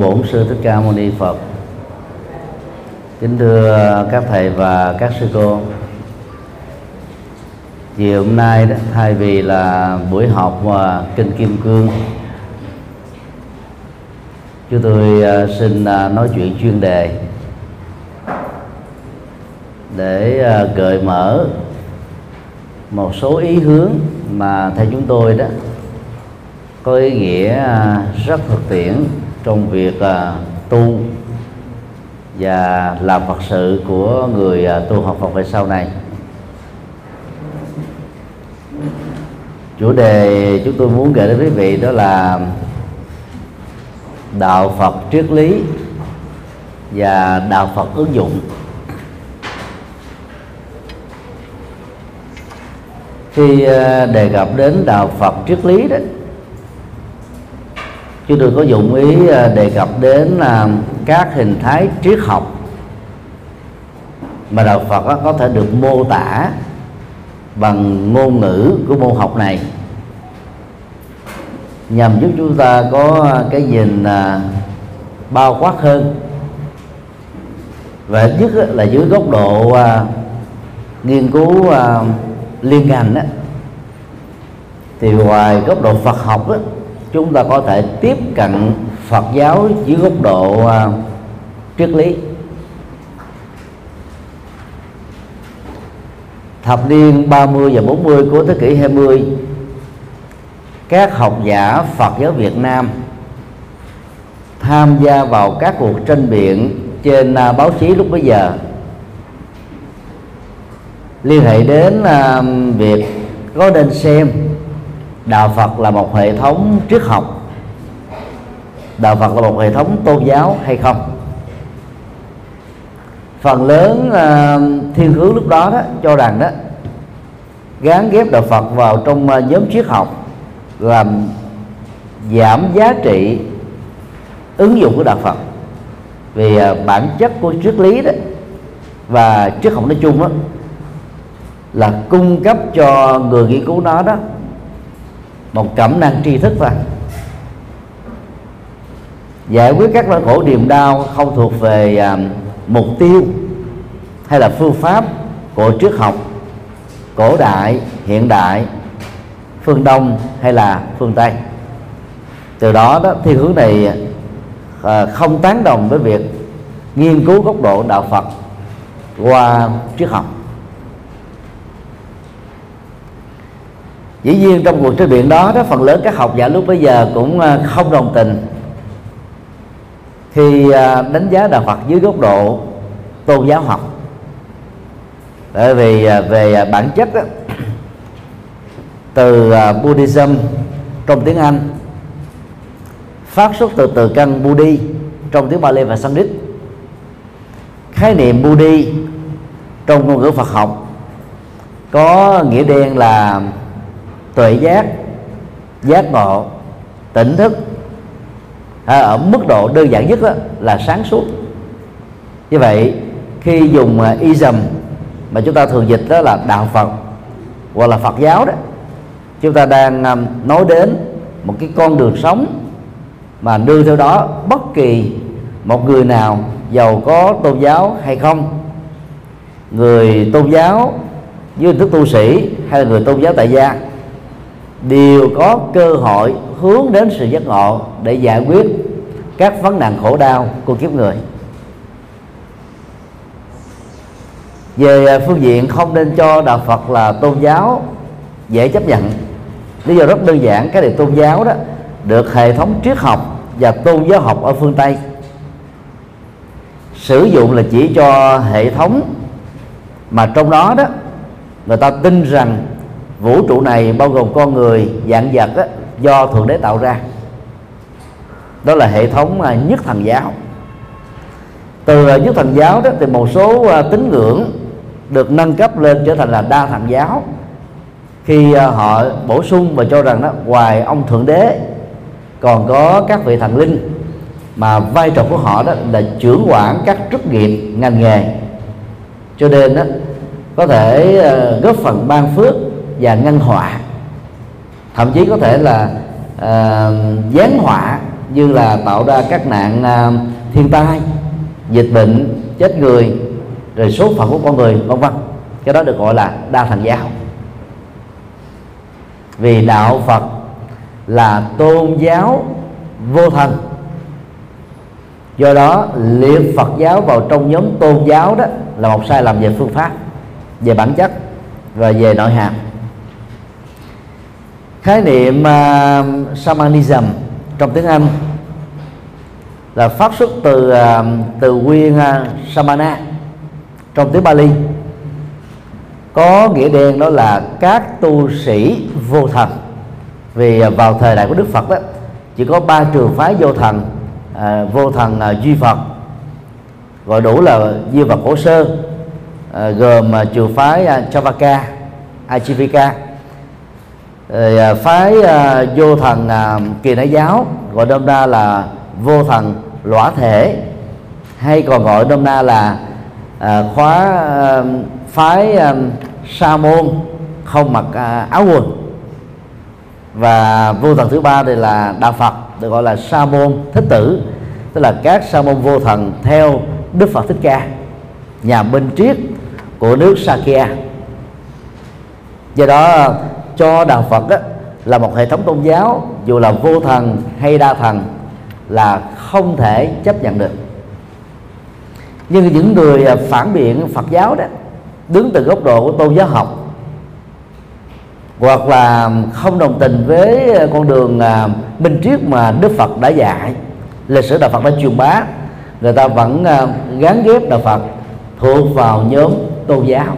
bổn sư thích ca mâu ni phật. Kính thưa các thầy và các sư cô. Chiều hôm nay đó, thay vì là buổi học và kinh kim cương chúng tôi à, xin à, nói chuyện chuyên đề để à, gợi mở một số ý hướng mà theo chúng tôi đó có ý nghĩa rất thực tiễn trong việc à, tu và làm phật sự của người à, tu học Phật về sau này. Chủ đề chúng tôi muốn gửi đến quý vị đó là đạo Phật triết lý và đạo Phật ứng dụng. Khi à, đề cập đến đạo Phật triết lý đó chúng tôi có dụng ý à, đề cập đến à, các hình thái triết học mà đạo Phật có thể được mô tả bằng ngôn ngữ của môn học này. Nhằm giúp chúng ta có à, cái nhìn bao quát hơn. Và nhất là dưới góc độ nghiên cứu liên ngành thì ngoài góc độ Phật học chúng ta có thể tiếp cận Phật giáo dưới góc độ à, triết lý. Thập niên 30 và 40 của thế kỷ 20 các học giả Phật giáo Việt Nam tham gia vào các cuộc tranh biện trên à, báo chí lúc bấy giờ. Liên hệ đến à, việc có nên xem đạo Phật là một hệ thống triết học. Đạo Phật là một hệ thống tôn giáo hay không? Phần lớn uh, thiên hướng lúc đó đó cho rằng đó gán ghép đạo Phật vào trong uh, nhóm triết học làm giảm giá trị ứng dụng của đạo Phật. Vì uh, bản chất của triết lý đó và triết học nói chung đó là cung cấp cho người nghiên cứu nó đó một cẩm năng tri thức thôi. Giải quyết các nỗi khổ niềm đau không thuộc về uh, mục tiêu hay là phương pháp của triết học cổ đại hiện đại phương đông hay là phương tây. Từ đó đó thiên hướng này à, không tán đồng với việc nghiên cứu góc độ đạo phật qua triết học. Dĩ nhiên trong cuộc tranh biện đó đó phần lớn các học giả lúc bây giờ cũng à, không đồng tình. Khi à, đánh giá đạo Phật dưới góc độ tôn giáo học. Bởi vì à, về bản chất đó, từ Buddhism trong tiếng Anh phát xuất từ từ căn Budi trong tiếng Bali và Sanskrit khái niệm Budi trong ngôn ngữ Phật học có nghĩa đen là tuệ giác giác ngộ tỉnh thức. À, ở mức độ đơn giản nhất đó là sáng suốt. Như vậy khi dùng uh, ism mà chúng ta thường dịch đó là đạo Phật hoặc là Phật giáo đó chúng ta đang um, nói đến một cái con đường sống mà đưa theo đó bất kỳ một người nào giàu có tôn giáo hay không. Người tôn giáo với hình thức tu sĩ hay là người tôn giáo tại gia đều có cơ hội hướng đến sự giác ngộ để giải quyết các vấn nạn khổ đau của kiếp người. Về à, phương diện không nên cho đạo Phật là tôn giáo dễ chấp nhận. Lý do rất đơn giản, cái điều tôn giáo đó được hệ thống triết học và tôn giáo học ở phương Tây. Sử dụng là chỉ cho hệ thống mà trong đó đó người ta tin rằng vũ trụ này bao gồm con người dạng vật á, do thượng đế tạo ra. Đó là hệ thống à, nhất thần giáo. Từ à, nhất thần giáo đó thì một số à, tín ngưỡng được nâng cấp lên trở thành là đa thần giáo. Khi họ bổ sung và cho rằng đó ngoài ông thượng đế còn có các vị thần linh mà vai trò của họ đó là trưởng quản các chức nghiệp ngành nghề. Cho nên đó có thể góp phần ban phước và ngăn họa. Thậm chí có thể là uh, gián họa như là tạo ra các nạn uh, thiên tai dịch bệnh chết người rồi số phận của con người vân vân. Cái đó được gọi là đa thần giáo. Vì đạo phật là tôn giáo vô thần. Do đó liệt phật giáo vào trong nhóm tôn giáo đó là một sai lầm về phương pháp về bản chất và về nội hàm khái niệm uh, shamanism trong tiếng anh là phát xuất từ uh, từ nguyên uh, samana. Trong tiếng Bali có nghĩa đen đó là các tu sĩ vô thần. Vì uh, vào thời đại của Đức Phật đó chỉ có ba trường phái vô thần uh, vô thần uh, duy Phật gọi đủ là duy Phật cổ sơ uh, gồm uh, trường phái uh, Chavaka, Ajivika rồi à, phái à, vô thần à, kỳ đại giáo gọi đông na là vô thần lõa thể. Hay còn gọi đông na là à, khóa à, phái à, sa môn không mặc à, áo quần. Và vô thần thứ ba thì là đạo phật được gọi là sa môn thích tử tức là các sa môn vô thần theo đức phật thích ca nhà minh triết của nước sakya do đó cho đạo Phật đó, là một hệ thống tôn giáo dù là vô thần hay đa thần là không thể chấp nhận được. Nhưng những người à, phản biện Phật giáo đó đứng từ góc độ của tôn giáo học hoặc là không đồng tình với à, con đường à, minh triết mà Đức Phật đã dạy lịch sử đạo Phật đã truyền bá người ta vẫn gán gắn ghép đạo Phật thuộc vào nhóm tôn giáo.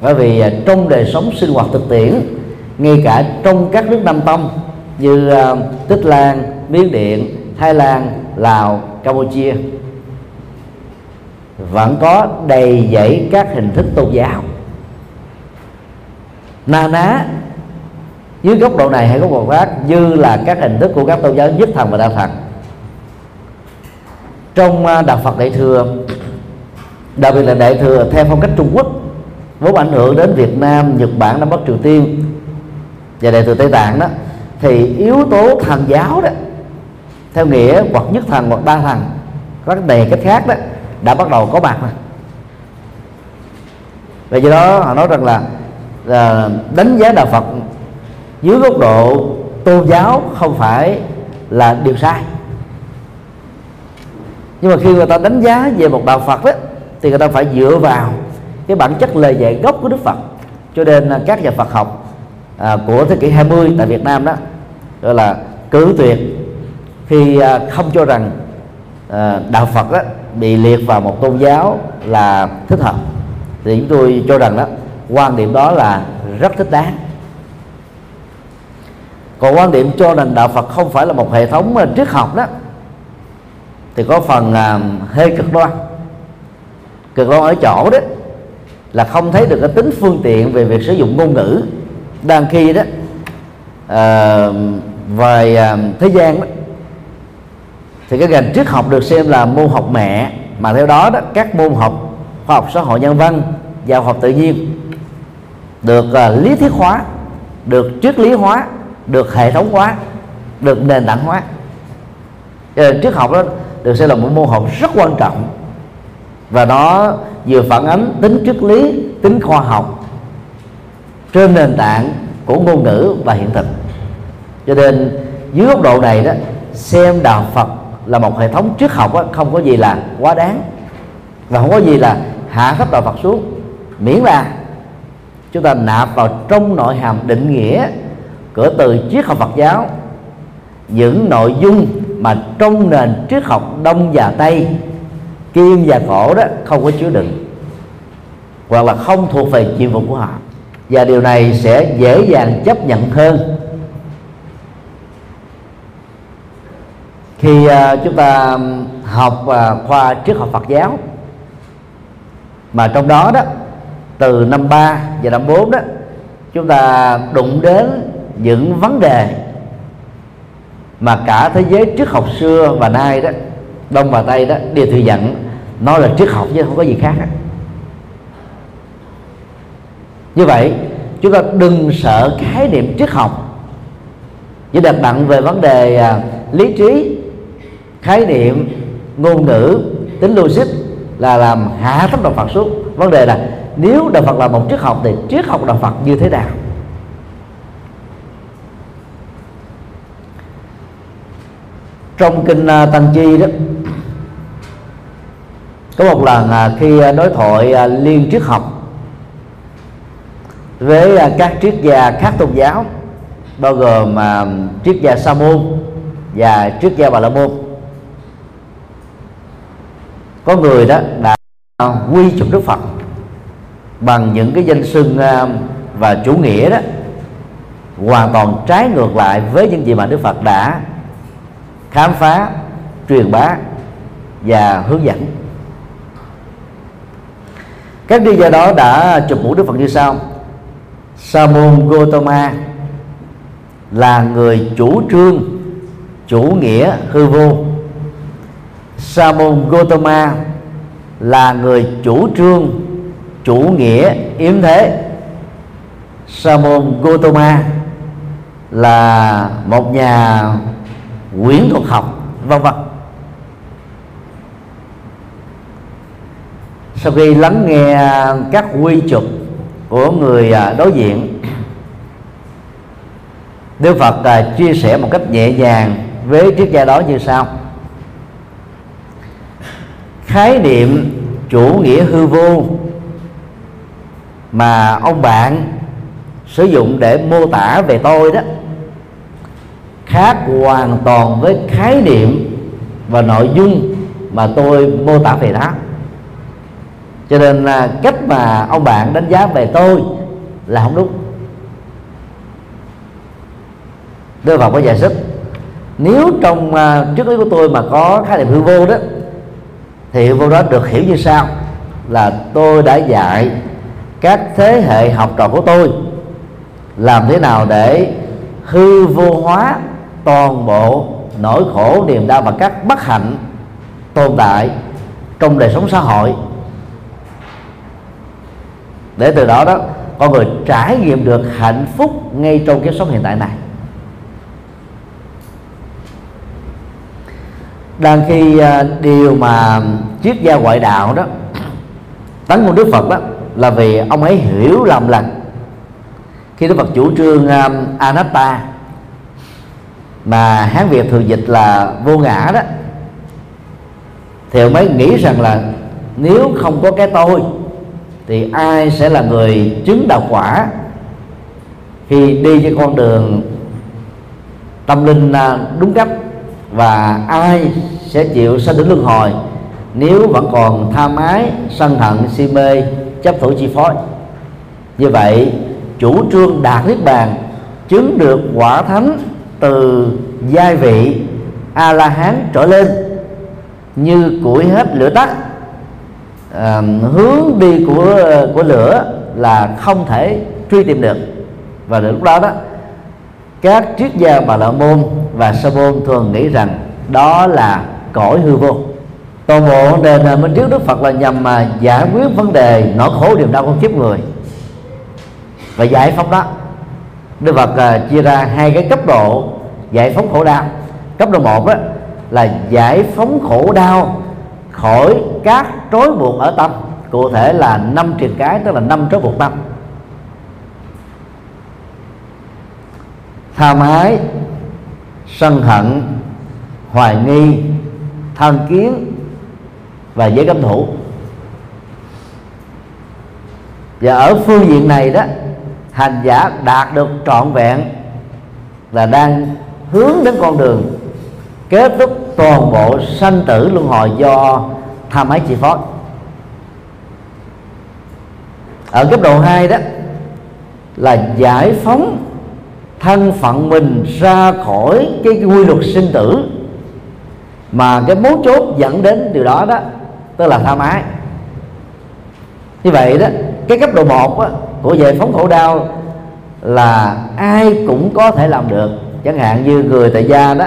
Bởi vì trong đời sống sinh hoạt thực tiễn ngay cả trong các nước Nam Tông như uh, Tích Lan, Miến Điện, Thái Lan, Lào, Campuchia vẫn có đầy dẫy các hình thức tôn giáo. Na ná dưới góc độ này hay góc độ khác như là các hình thức của các tôn giáo nhất thần và đa thần. Trong ờ, đạo Phật Đại thừa đặc biệt là Đại thừa theo phong cách Trung Quốc vốn ảnh hưởng đến Việt Nam, Nhật Bản, Nam Bắc Triều Tiên và đại tử tây tạng đó thì yếu tố thần giáo đó theo nghĩa hoặc nhất thần hoặc đa thần các đề cách khác đó đã bắt đầu có mặt rồi. Và do đó họ nói rằng là, là đánh giá đạo Phật dưới góc độ tôn giáo không phải là điều sai. Nhưng mà khi người ta đánh giá về một đạo Phật đó thì người ta phải dựa vào cái bản chất lời dạy gốc của Đức Phật. Cho nên các nhà Phật học à, của thế kỷ 20 tại Việt Nam đó gọi là cử tuyệt khi à, không cho rằng à, đạo Phật đó, bị liệt vào một tôn giáo là thích hợp. Thì chúng tôi cho rằng đó quan điểm đó là rất thích đáng. Còn quan điểm cho rằng đạo Phật không phải là một hệ thống à, triết học đó thì có phần à, hơi cực đoan. Cực đoan ở chỗ đó là không thấy được cái tính phương tiện về việc sử dụng ngôn ngữ đang khi đó à, vài à, thế gian đó. Thì cái ngành triết học được xem là môn học mẹ mà theo đó đó các môn học khoa học xã hội nhân văn và học tự nhiên được à, lý thuyết hóa được triết lý hóa được hệ thống hóa được nền tảng hóa. Cho triết học đó được xem là một môn học rất quan trọng và nó vừa phản ánh tính triết lý tính khoa học trên nền tảng của ngôn ngữ và hiện thực. Cho nên dưới góc độ này đó xem đạo Phật là một hệ thống triết học đó, không có gì là quá đáng và không có gì là hạ thấp đạo Phật xuống. Miễn là chúng ta nạp vào trong nội hàm định nghĩa của từ triết học Phật giáo những nội dung mà trong nền triết học đông và tây kim và cổ đó không có chứa đựng hoặc là không thuộc về nhiệm vụ của họ và điều này sẽ dễ dàng chấp nhận hơn khi à, chúng ta học à, khoa triết học Phật giáo, mà trong đó đó, từ năm 3 và năm 4 đó, chúng ta đụng đến những vấn đề mà cả thế giới triết học xưa và nay đó, đông và tây đó, đều thừa nhận nó là triết học chứ không có gì khác đó như vậy chúng ta đừng sợ khái niệm triết học. Chỉ đặt nặng về vấn đề à, lý trí khái niệm ngôn ngữ tính logic là làm hạ thấp đạo Phật xuống. Vấn đề là nếu đạo Phật là một triết học thì triết học đạo Phật như thế nào? Trong kinh à, Tăng Chi đó có một lần à, khi à, đối thoại à, liên triết học với à, các triết gia khác tôn giáo, bao gồm mà triết gia Sa môn và triết gia Bà La môn. Có người đó đã quy chụp Đức Phật bằng những cái danh xưng à, và chủ nghĩa đó, hoàn toàn trái ngược lại với những gì mà Đức Phật đã khám phá, truyền bá và hướng dẫn. Các đi gia đó đã chụp mũ đức phật như sau sa môn gotama là người chủ trương, chủ nghĩa hư vô. Sa môn gotama là người chủ trương, chủ nghĩa yếm thế. Sa môn gotama là một nhà quyển thuật học, vân vân. Sau khi lắng nghe các quy chụp của người à, đối diện. Đức Phật à, chia sẻ một cách nhẹ nhàng với triết gia đó như sau. Khái niệm chủ nghĩa hư vô mà ông bạn sử dụng để mô tả về tôi đó, khác hoàn toàn với khái niệm và nội dung mà tôi mô tả về đó cho nên là cách mà ông bạn đánh giá về tôi là không đúng. Đức Phật có giải thích nếu trong uh, trước lý của tôi mà có khái niệm hư vô đó thì hư vô đó được hiểu như sau là tôi đã dạy các thế hệ học trò của tôi làm thế nào để hư vô hóa toàn bộ nỗi khổ niềm đau và các bất hạnh tồn tại trong đời sống xã hội để từ đó đó con người trải nghiệm được hạnh phúc ngay trong cái sống hiện tại này. Đang khi à, điều mà triết gia ngoại đạo đó tấn công đức phật đó là vì ông ấy hiểu lầm là khi đức phật chủ trương um, anatta mà hán việt thường dịch là vô ngã đó thì ông ấy nghĩ rằng là nếu không có cái tôi thì ai sẽ là người chứng đạo quả? Khi đi trên con đường tâm linh à, đúng cách, và ai sẽ chịu sanh đến luân hồi? Nếu vẫn còn tham ái sân hận, si mê, chấp thủ chi phối. Như vậy, chủ trương đạt niết bàn chứng được quả thánh từ giai vị a la hán trở lên như củi hết lửa tắt à, hướng đi của của lửa là không thể truy tìm được. Và lúc đó đó các triết gia bà la môn và sa môn thường nghĩ rằng đó là cõi hư vô. Toàn bộ đề này minh triết đức phật là nhằm mà giải quyết vấn đề nỗi khổ niềm đau của kiếp người. Và giải phóng đó đức phật uh, chia ra hai cái cấp độ giải phóng khổ đau. Cấp độ một đó là giải phóng khổ đau khỏi các trói buộc ở tâm, cụ thể là năm triền cái, tức là năm trói buộc tâm. Tham ái, sân hận, hoài nghi, tham kiến và giới cấm thủ. Và ở phương diện này đó, hành giả đạt được trọn vẹn là đang hướng đến con đường kết thúc toàn bộ sanh tử luân hồi do tham ái chi phối. Ở cấp độ 2 đó là giải phóng thân phận mình ra khỏi cái, cái quy luật sinh tử mà cái mấu chốt dẫn đến điều đó đó tức là tham ái. Như vậy đó cái cấp độ 1 á, của giải phóng khổ đau là ai cũng có thể làm được. Chẳng hạn như người tại gia đó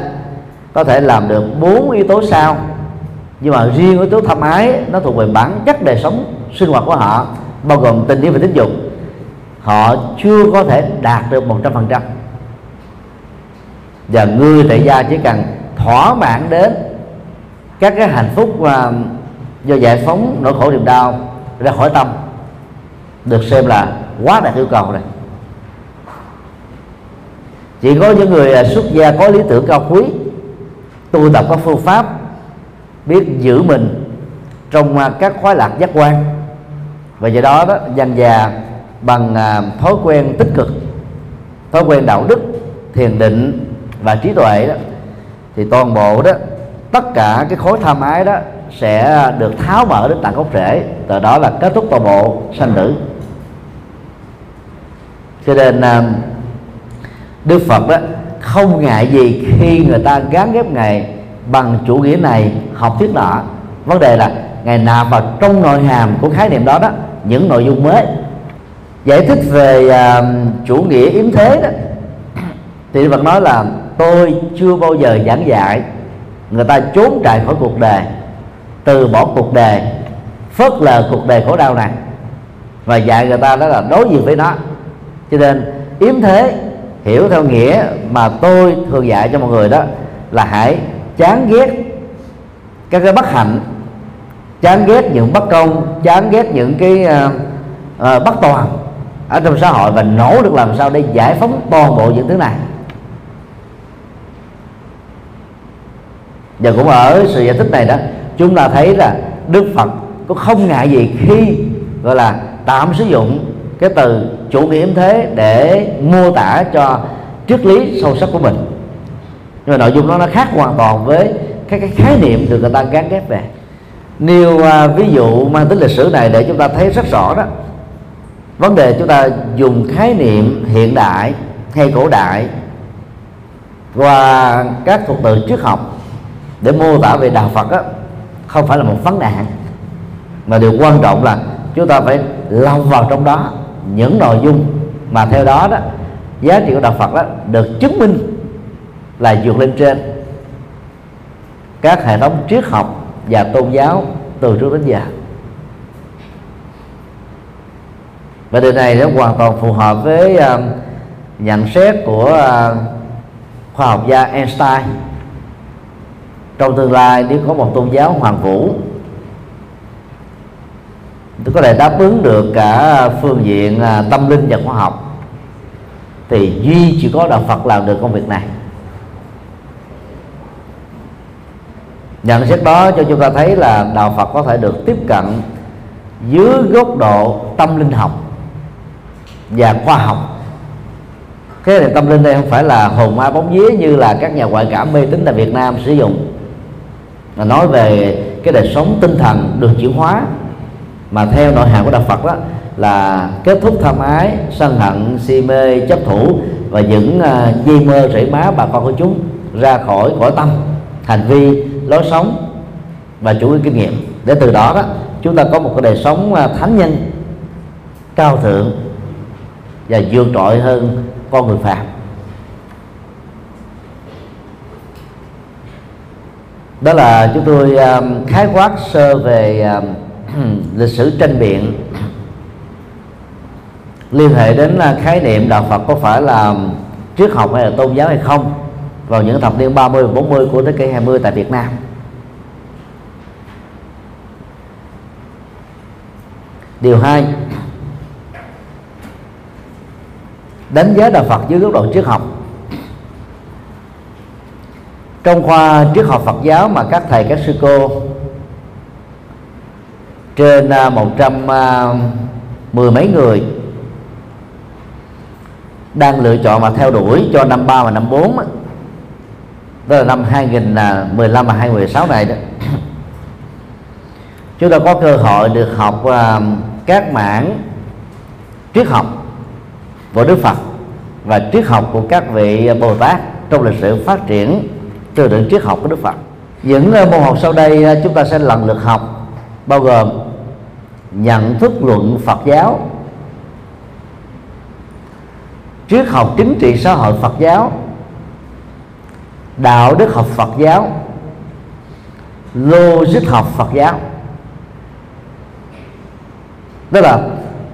có thể làm được bốn yếu tố sau nhưng mà riêng yếu tố tham ái, nó thuộc về bản chất đời sống sinh hoạt của họ, bao gồm tình yêu và tính dục. Họ chưa có thể đạt được một trăm phần trăm. Và người tại gia chỉ cần thỏa mãn đến các cái hạnh phúc và do giải phóng nỗi khổ niềm đau ra khỏi tâm, được xem là quá đạt yêu cầu này chỉ có những người à, xuất gia có lý tưởng cao quý, tu tập các phương pháp biết giữ mình trong à, các khoái lạc giác quan. Và do đó đó dần già bằng à, thói quen tích cực, thói quen đạo đức, thiền định và trí tuệ đó, thì toàn bộ đó, tất cả cái khối tham ái đó sẽ được tháo mở đến tận gốc rễ, từ đó là kết thúc toàn bộ sanh tử. Cho nên à, Đức Phật đó không ngại gì khi người ta gán ghép ngài bằng chủ nghĩa này học thuyết nọ. Vấn đề là ngày nào vào trong nội hàm của khái niệm đó đó những nội dung mới giải thích về uh, chủ nghĩa yếm thế đó thì vẫn nói là tôi chưa bao giờ giảng dạy người ta trốn chạy khỏi cuộc đời từ bỏ cuộc đời phớt lờ cuộc đời khổ đau này. Và dạy người ta đó là đối diện với nó. Cho nên yếm thế hiểu theo nghĩa mà tôi thường dạy cho mọi người đó là hãy chán ghét các cái bất hạnh chán ghét những bất công chán ghét những cái uh, uh, bất toàn ở trong xã hội và nỗ lực làm sao để giải phóng toàn bộ những thứ này. Và cũng ở sự giải thích này đó chúng ta thấy là đức phật cũng không ngại gì khi gọi là tạm sử dụng cái từ chủ nghĩa thế để mô tả cho triết lý sâu sắc của mình nhưng mà nội dung đó nó khác hoàn toàn với các cái khái niệm được người ta gắn ghép về. Nêu uh, ví dụ mang tính lịch sử này để chúng ta thấy rất rõ đó. Vấn đề chúng ta dùng khái niệm hiện đại hay cổ đại và các thuật từ triết học để mô tả về đạo Phật đó, không phải là một vấn nạn. Mà điều quan trọng là chúng ta phải lòng vào trong đó. Những nội dung mà theo đó đó giá trị của đạo Phật đó được chứng minh là vượt lên trên. Các hệ thống triết học và tôn giáo từ trước đến giờ. Và điều này nó hoàn toàn phù hợp với uh, nhận xét của uh, khoa học gia Einstein. Trong tương lai nếu có một tôn giáo hoàng vũ có thể đáp ứng được cả phương diện uh, tâm linh và khoa học thì duy chỉ có đạo Phật làm được công việc này. Nhận xét đó cho chúng ta thấy là đạo Phật có thể được tiếp cận dưới góc độ tâm linh học và khoa học. Cái này tâm linh đây không phải là hồn ma bóng vía như là các nhà ngoại cảm mê tín tại Việt Nam sử dụng. Mà nói về cái đời sống tinh thần được chuyển hóa mà theo nội hàm của đạo Phật đó là kết thúc tham ái sân hận si mê chấp thủ và những à, uh, di mơ rễ má bà con của chúng ra khỏi cõi tâm hành vi lối sống và chủ nghĩa kinh nghiệm. Để từ đó đó, chúng ta có một cái đời sống à, thánh nhân, cao thượng và vượt trội hơn con người phàm. Đó là chúng tôi à, khái quát sơ về à, lịch sử tranh biện. Liên hệ đến khái niệm đạo Phật có phải là triết học hay là tôn giáo hay không? Vào những thập niên 30 và 40 của thế kỷ 20 tại Việt Nam. Điều 2 Đánh giá đạo Phật dưới góc độ triết học. Trong khoa triết học Phật giáo mà các thầy, các sư cô trên à, một trăm à, mười mấy người đang lựa chọn mà theo đuổi cho năm ba và năm bốn đó là năm 2015 và 2016 này đó. Chúng ta có cơ hội được học uh, các mảng triết học của Đức Phật và triết học của các vị Bồ Tát trong lịch sử phát triển tư tưởng triết học của Đức Phật. Những uh, môn học sau đây uh, chúng ta sẽ lần lượt học bao gồm nhận thức luận Phật giáo triết học chính trị xã hội Phật giáo đạo đức học Phật giáo. Logic học Phật giáo. Đó là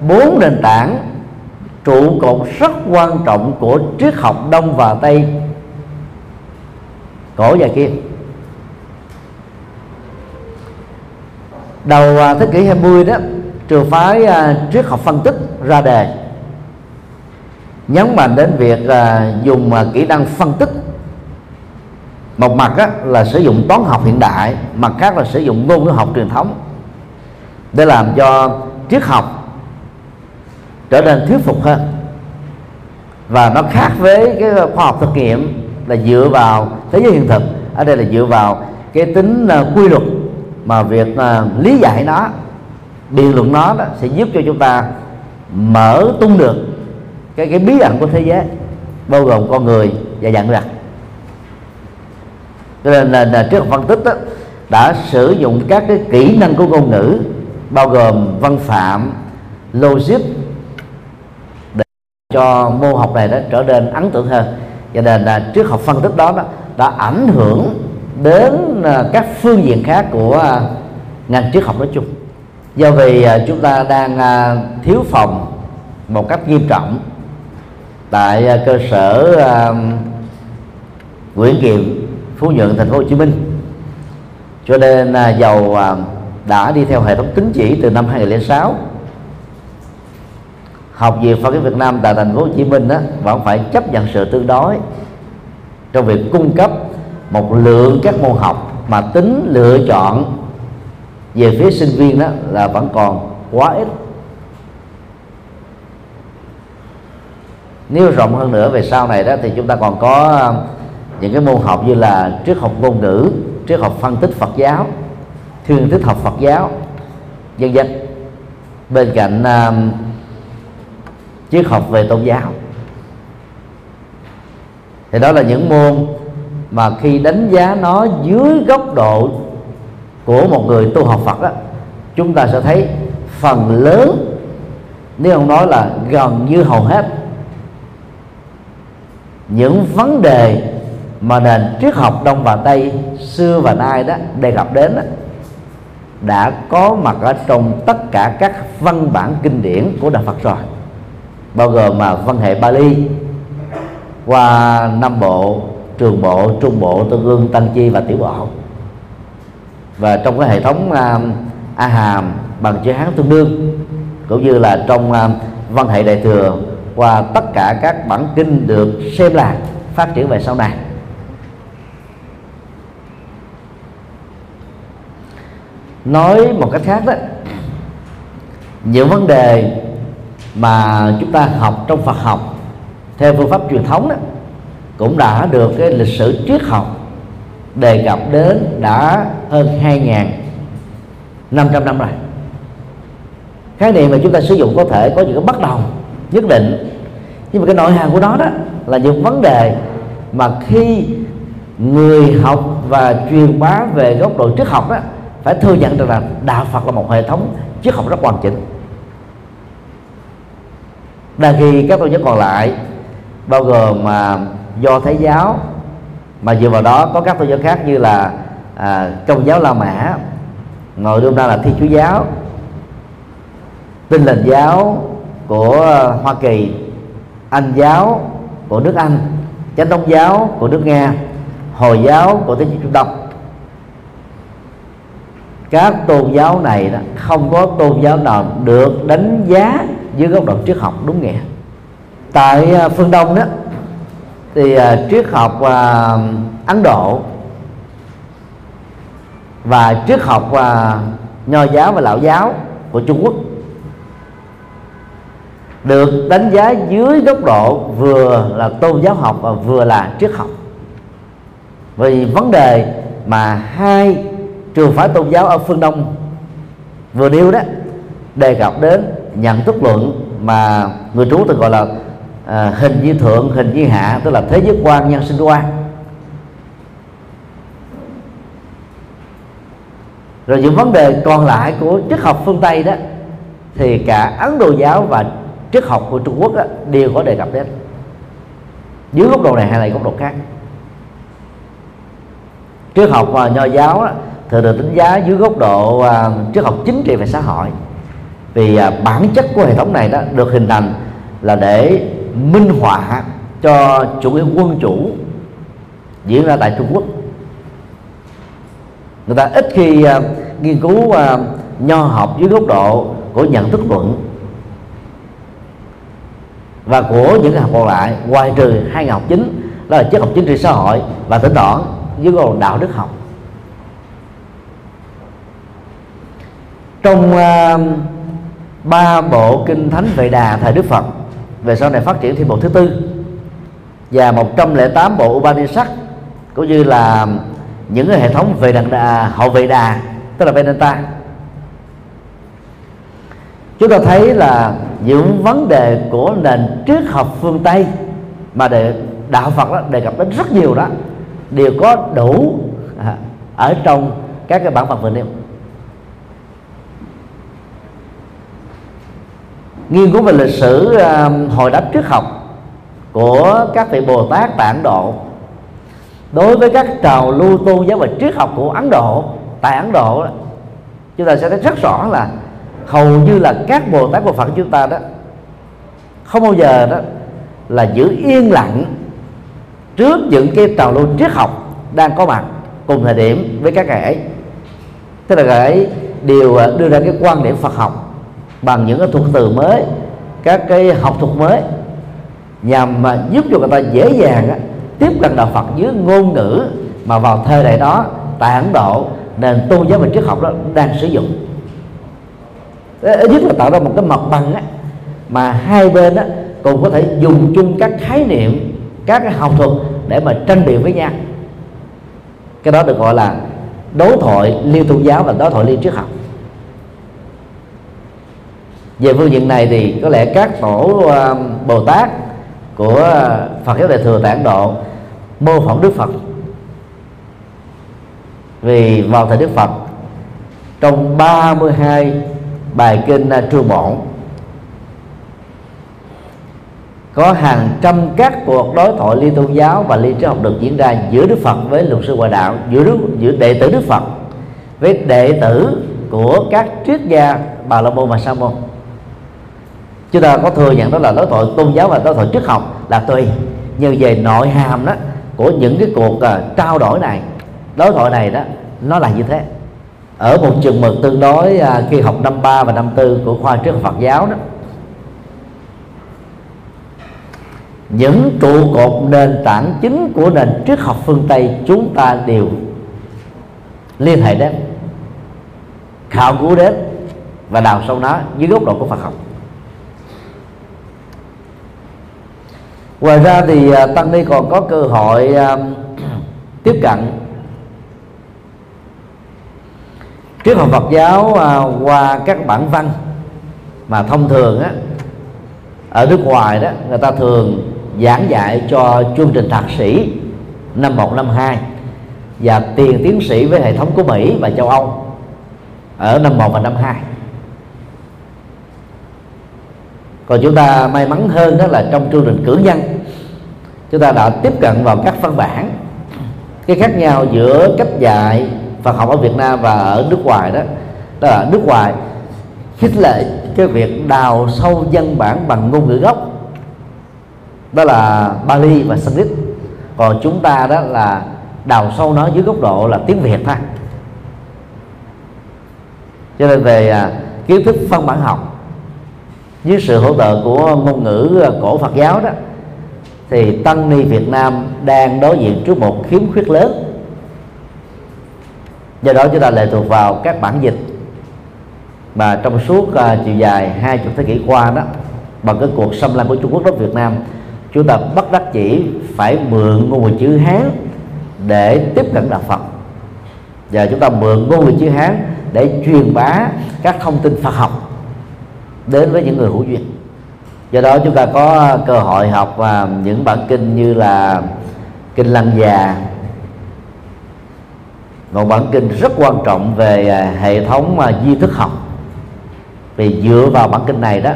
bốn nền tảng trụ cột rất quan trọng của triết học đông và tây. Cổ và kim. Đầu à, thế kỷ 20 đó trường phái uh, triết học phân tích ra đề nhấn mạnh đến việc uh, dùng uh, kỹ năng phân tích một mặt á, là sử dụng toán học hiện đại mặt khác là sử dụng ngôn ngữ học truyền thống để làm cho triết học trở nên thuyết phục hơn. Và nó khác với cái khoa học thực nghiệm là dựa vào thế giới hiện thực. Ở đây là dựa vào cái tính ờ, quy luật mà việc ờ, lý giải nó biện luận nó đó sẽ giúp cho chúng ta mở tung được cái cái bí ẩn của thế giới bao gồm con người và dạng vật cho nên là, là trước phân tích đó, đã sử dụng các cái kỹ năng của ngôn ngữ bao gồm văn phạm logic để cho môn học này đó trở nên ấn tượng hơn. Cho nên là trước học phân tích đó, đó đã ảnh hưởng đến à, các phương diện khác của à, ngành triết học nói chung. Do vì à, chúng ta đang thiếu phòng một cách nghiêm trọng tại cơ sở Nguyễn Kiệm Phú Nhuận, thành phố Hồ Chí Minh. Cho nên giàu à, đã đi theo hệ thống tín chỉ từ năm 2006 học viện Phật giáo Việt Nam tại thành phố Hồ Chí Minh đó vẫn phải chấp nhận sự tương đối trong việc cung cấp một lượng các môn học mà tính lựa chọn về phía sinh viên đó là vẫn còn quá ít. Nếu rộng hơn nữa về sau này đó, thì chúng ta còn có à, những cái môn học như là triết học ngôn ngữ triết học phân tích Phật giáo thiên tích học Phật giáo dân dân bên cạnh uh, triết học về tôn giáo. Thì đó là những môn mà khi đánh giá nó dưới góc độ của một người tu học Phật đó, chúng ta sẽ thấy phần lớn nếu không nói là gần như hầu hết những vấn đề mà nền triết học đông và tây xưa và nay đó đề cập đến đó, đã có mặt ở trong tất cả các văn bản kinh điển của đạo Phật rồi. Bao gồm mà văn hệ Bali qua Nam Bộ trường bộ trung bộ tương ương tăng chi và tiểu bộ. Và trong cái hệ thống uh, a hàm bằng chữ hán tương đương cũng như là trong uh, văn hệ đại thừa qua tất cả các bản kinh được xem là phát triển về sau này. Nói một cách khác đó, những vấn đề mà chúng ta học trong Phật học, theo phương pháp truyền thống đó, cũng đã được cái lịch sử triết học đề cập đến đã hơn 2.500 năm rồi. Khái niệm mà chúng ta sử dụng có thể có những cái bất đồng nhất định, nhưng mà cái nội hàm của nó đó là những vấn đề mà khi người học và truyền bá về góc độ triết học đó phải thừa nhận rằng là đạo Phật là một hệ thống triết học rất hoàn chỉnh. Đa khi các tôn giáo còn lại bao gồm mà do thái giáo mà dựa vào đó có các tôn giáo khác như là à, công giáo la mã ngồi đương ra là thiên chúa giáo tin lành giáo của à, hoa kỳ anh giáo của nước anh chánh thống giáo của nước nga hồi giáo của thế giới trung đông các tôn giáo này đó không có tôn giáo nào được đánh giá dưới góc độ triết học đúng nghĩa. Tại à, phương đông đó thì uh, triết học uh, Ấn Độ và triết học uh, nho giáo và lão giáo của Trung Quốc được đánh giá dưới góc độ vừa là tôn giáo học và vừa là triết học. Vì vấn đề mà hai trường phái tôn giáo ở phương đông vừa nêu đó đề cập đến nhận thức luận mà người Trung từng gọi là à, hình như thượng hình như hạ tức là thế giới quan nhân sinh quan. Rồi những vấn đề còn lại của triết học phương tây đó thì cả ấn độ giáo và triết học của trung quốc đó, đều có đề cập đến. Dưới góc độ này hay là góc độ khác? Triết học và nho giáo đó, thường được đánh giá dưới góc độ uh, triết học chính trị và xã hội. Vì uh, bản chất của hệ thống này đó được hình thành là để minh họa cho chủ nghĩa quân chủ diễn ra tại Trung Quốc. Người ta ít khi uh, nghiên cứu uh, nho học dưới góc độ của nhận thức luận và của những học còn lại ngoài trừ hai ngành học chính đó là triết học chính trị xã hội và thỉnh thoảng dưới góc độ đạo đức học. Trong uh, ba bộ kinh thánh vệ đà thời đức phật về sau này phát triển thêm bộ thứ tư và 108 bộ Upanishad cũng như là những cái hệ thống về đằng đà, hậu vệ đà tức là Vedanta. Chúng ta thấy là những vấn đề của nền triết học phương Tây mà đề, đạo Phật đó đề cập đến rất nhiều đó đều có đủ à, ở trong các cái bản Phật vừa nêu. Nghiên cứu về lịch sử uh, hồi đáp trước học của các vị Bồ Tát tại Ấn Độ. Đối với các trào lưu tôn giáo và triết học của Ấn Độ tại Ấn Độ chúng ta sẽ thấy rất rõ là hầu như là các Bồ Tát của Phật chúng ta đó không bao giờ đó là giữ yên lặng trước những cái trào lưu triết học đang có mặt cùng thời điểm với các ngài ấy. Tức là ngài ấy đều à, đưa ra cái quan điểm Phật học bằng những cái thuật từ mới các cái học thuật mới nhằm mà giúp cho người ta dễ dàng á, tiếp cận đạo Phật dưới ngôn ngữ mà vào thời đại đó tại Ấn Độ nền tôn giáo và triết học đó đang sử dụng. Ít nhất là tạo ra một cái mặt bằng á, mà hai bên á, cùng có thể dùng chung các khái niệm các cái học thuật để mà tranh biện với nhau. Cái đó được gọi là đối thoại liên tôn giáo và đối thoại liên triết học về phương diện này thì có lẽ các tổ ờ, bồ tát của phật giáo đại thừa tại ấn độ mô phỏng đức phật. Vì vào thời đức phật trong 32 bài kinh ờ, trường bổn có hàng trăm các cuộc đối thoại liên tôn giáo và liên triết học được diễn ra giữa Đức Phật với luật sư ngoại đạo giữa đức, giữa đệ tử Đức Phật với đệ tử của các triết gia Bà La Môn và Sa Môn chúng ta có thừa nhận đó là đối thoại tôn giáo và đối thoại triết học là tùy. Nhưng về nội hàm đó của những cái cuộc uh, trao đổi này đối thoại này đó nó là như thế. Ở một trường mực tương đối uh, khi học năm ba và năm tư của khoa triết Phật giáo đó những trụ cột nền tảng chính của nền triết học phương Tây chúng ta đều liên hệ đến khảo cứu đến và đào sâu nó dưới góc độ của Phật học. Ngoài ra thì à, tăng ni còn có cơ hội à, tiếp cận. Triết học Phật giáo à, qua các bản văn mà thông thường á, ở nước ngoài đó, người ta thường giảng dạy cho chương trình thạc sĩ năm 1 năm 2 và tiền tiến sĩ với hệ thống của Mỹ và châu Âu ở năm 1 và năm 2 còn chúng ta may mắn hơn đó là trong chương trình cử nhân, chúng ta đã tiếp cận vào các văn bản, cái khác nhau giữa cách dạy Phật học ở Việt Nam và ở nước ngoài đó. Đó là nước ngoài, khích lệ cái việc đào sâu văn bản bằng ngôn ngữ gốc. Đó là Bali và Sanskrit. Còn chúng ta đó là đào sâu nó dưới góc độ là tiếng Việt thôi. Cho nên về à, kiến thức văn bản học dưới sự hỗ trợ của ngôn ngữ à, cổ Phật giáo đó thì tăng ni Việt Nam đang đối diện trước một khiếm khuyết lớn. Do đó chúng ta lệ thuộc vào các bản dịch mà trong suốt uh, chiều dài hai chục thế kỷ qua đó bằng cái cuộc xâm lăng của Trung Quốc đối Việt Nam chúng ta bất đắc chỉ phải mượn ngôn ngữ chữ Hán để tiếp cận đạo Phật. Và chúng ta mượn ngôn ngữ chữ Hán để truyền bá các thông tin Phật học đến với những người hữu duyên. Do đó chúng ta có à, cơ hội học và những bản kinh như là kinh lăng già. Một bản kinh rất quan trọng về à, hệ thống à, di thức học. Vì dựa vào bản kinh này đó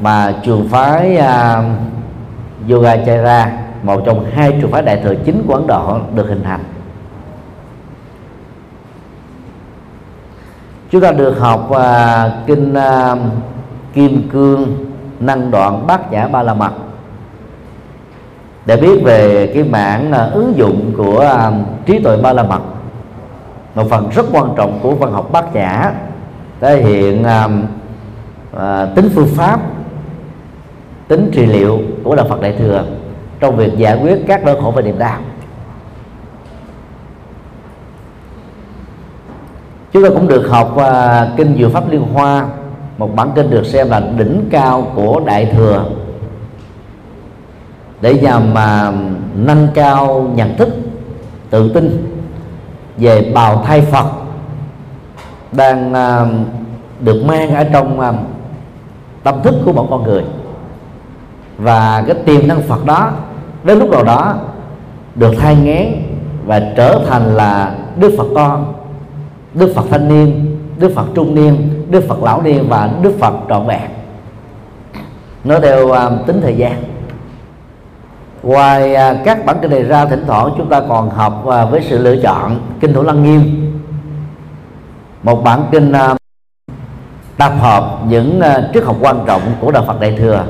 mà trường phái uh, Yogacara một trong hai trường phái đại thừa chính của Ấn Độ được hình thành. Chúng ta được học uh, kinh uh, kim cương năng đoạn bát nhã ba la mật. Để biết về cái mảng uh, ứng dụng của uh, trí tuệ ba la mật một phần rất quan trọng của văn học bát nhã thể hiện à, à, tính phương pháp tính trị liệu của đạo Phật Đại thừa trong việc giải quyết các nỗi khổ và niềm đau. Chúng ta cũng được học uh, kinh Diệu Pháp Liên Hoa. Một bản kinh được xem là đỉnh cao của Đại thừa. Để nhằm mà nâng cao nhận thức tự tin về bào thai Phật đang uh, được mang ở trong uh, tâm thức của một con người. Và cái tiềm năng Phật đó đến lúc nào đó được thay ngén và trở thành là Đức Phật con. Đức Phật thanh niên Đức Phật trung niên Đức Phật lão niên và Đức Phật trọn vẹn. Nó theo uh, tính thời gian. Ngoài uh, các bản kinh này ra thỉnh thoảng chúng ta còn học uh, với sự lựa chọn kinh thủ lăng nghiêm. Một bản kinh uh, tập hợp những uh, triết học quan trọng của đạo Phật Đại thừa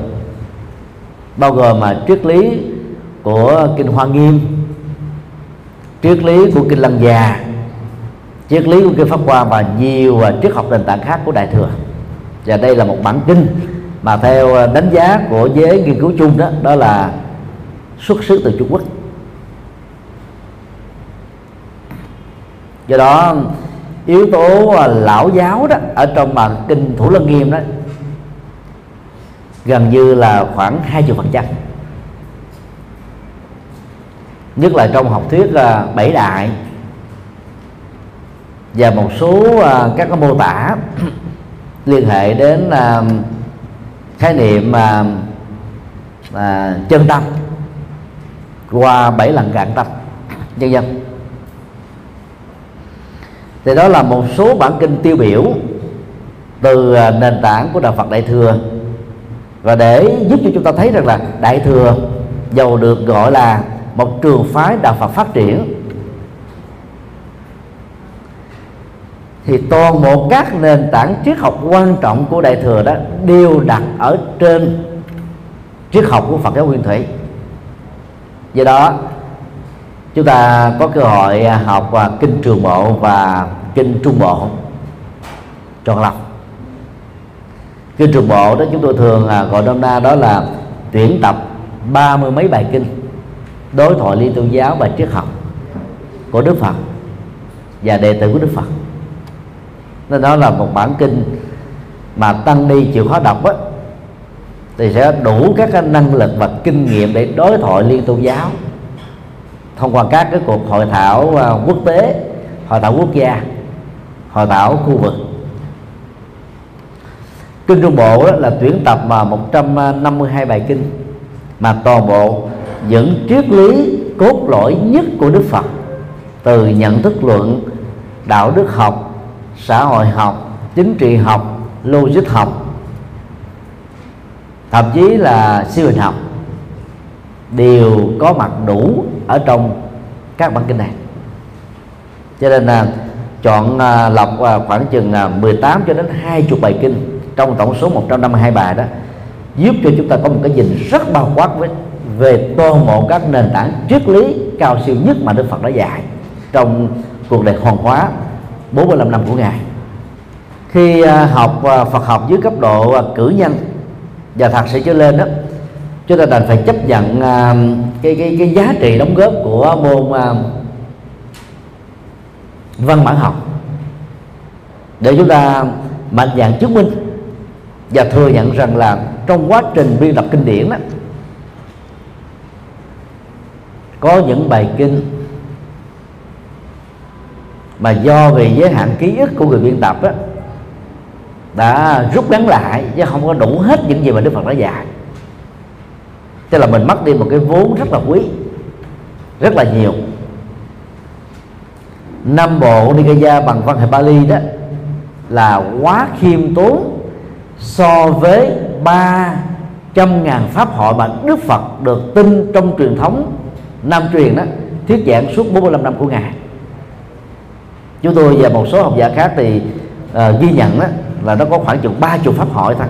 bao gồm mà triết lý của kinh Hoa Nghiêm triết lý của kinh Lăng Già triết lý của kinh Pháp Hoa và nhiều à, triết học nền tảng khác của Đại thừa. Và đây là một bản kinh mà theo à, đánh giá của giới nghiên cứu chung đó đó là xuất xứ từ Trung Quốc. Do đó, yếu tố à, lão giáo đó ở trong bản kinh Thủ Lăng Nghiêm đó gần như là khoảng hai phần trăm. Nhất là trong học thuyết bảy đại và một số uh, các cái mô tả liên hệ đến uh, khái niệm uh, uh, chân tâm qua bảy lần cạn tâm nhân dân thì đó là một số bản kinh tiêu biểu từ nền tảng của đạo Phật Đại thừa. Và để giúp cho chúng ta thấy rằng là đại thừa giàu được gọi là một trường phái đạo Phật phát triển. Thì toàn bộ các nền tảng triết học quan trọng của đại thừa đó đều đặt ở trên triết học của Phật giáo Nguyên Thủy. Do đó, chúng ta có cơ hội à, học à, kinh trường bộ và kinh trung bộ tròn lọc. Kinh trường bộ đó chúng tôi thường à, gọi đông na đó là tuyển tập ba mươi mấy bài kinh đối thoại liên tôn giáo và triết học của Đức Phật và đệ tử của Đức Phật nên đó là một bản kinh mà tăng ni chịu khó đọc á, thì sẽ đủ các cái năng lực và kinh nghiệm để đối thoại liên tôn giáo thông qua các cái cuộc hội thảo à, quốc tế, hội thảo quốc gia, hội thảo khu vực. Kinh trung bộ đó là tuyển tập mà 152 à, bài kinh mà toàn bộ những triết lý cốt lõi nhất của Đức Phật từ nhận thức luận, đạo đức học xã hội học chính trị học logic học thậm chí là siêu hình học đều có mặt đủ ở trong các bản kinh này. Cho nên là chọn à, lọc à, khoảng chừng à, 18 cho đến 20 bài kinh trong tổng số 152 bài đó giúp cho chúng ta có một cái nhìn rất bao quát với về toàn bộ các nền tảng triết lý cao siêu nhất mà Đức Phật đã dạy trong cuộc đời hoàn hóa 45 năm của ngài. Khi à, học à, Phật học dưới cấp độ à, cử nhân và thạc sĩ trở lên đó, chúng ta đành phải chấp nhận cái cái cái giá trị đóng góp của môn văn bản học để chúng ta mạnh dạng chứng minh và thừa nhận rằng là trong quá trình biên tập kinh điển đó, có những bài kinh mà do vì giới hạn ký ức của người biên tập đó đã rút ngắn lại chứ không có đủ hết những gì mà Đức Phật đã dạy. Tức là mình mất đi một cái vốn rất là quý, rất là nhiều. Năm bộ Nikaya bằng văn hệ Bali đó là quá khiêm tốn so với ba trăm ngàn pháp hội mà Đức Phật được tin trong truyền thống Nam truyền đó, thuyết giảng suốt 45 năm của ngài chúng tôi và một số học giả khác thì uh, ghi nhận đó là nó có khoảng chừng ba chục pháp hội thôi.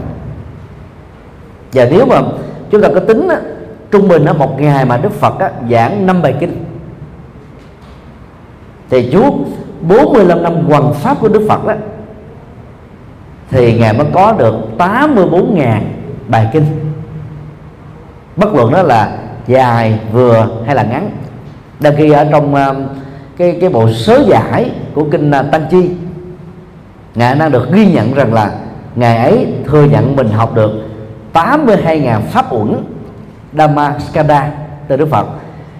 Và nếu mà chúng ta có tính đó, trung bình ở một ngày mà Đức Phật đó, giảng năm bài kinh thì Chúa 45 năm hoàn pháp của Đức Phật đó thì ngài mới có được 84.000 bài kinh. Bất luận đó là dài vừa hay là ngắn. Đăng khi ở trong uh, cái cái bộ sớ giải của kinh tăng chi. Ngài đang được ghi nhận rằng là ngài ấy thừa nhận mình học được 82.000 pháp uẩn Dhammaskanda từ Đức Phật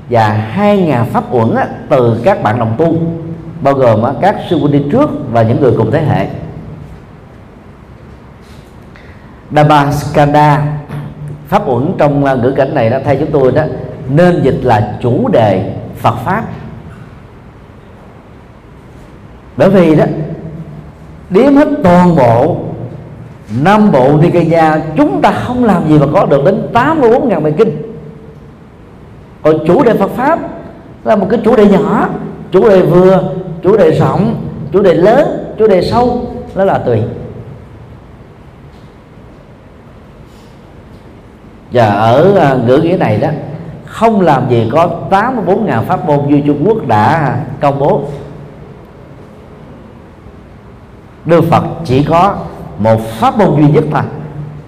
và 2.000 pháp uẩn từ các bạn đồng tu, bao gồm các sư huynh đi trước và những người cùng thế hệ. Dhammaskanda, pháp uẩn trong à, ngữ cảnh này đã thay chúng tôi đó, nên dịch là chủ đề Phật pháp bởi vì đó điếm hết toàn bộ, năm bộ Nikaya chúng ta không làm gì mà có được đến 84.000 bài kinh. Còn chủ đề Phật pháp là một cái chủ đề nhỏ, chủ đề vừa, chủ đề rộng, chủ đề lớn, chủ đề sâu, đó là tùy. Và ở à, ngữ nghĩa này đó, không làm gì có 84.000 pháp môn như Trung Quốc đã công bố. Đức Phật chỉ có một pháp môn duy nhất thôi.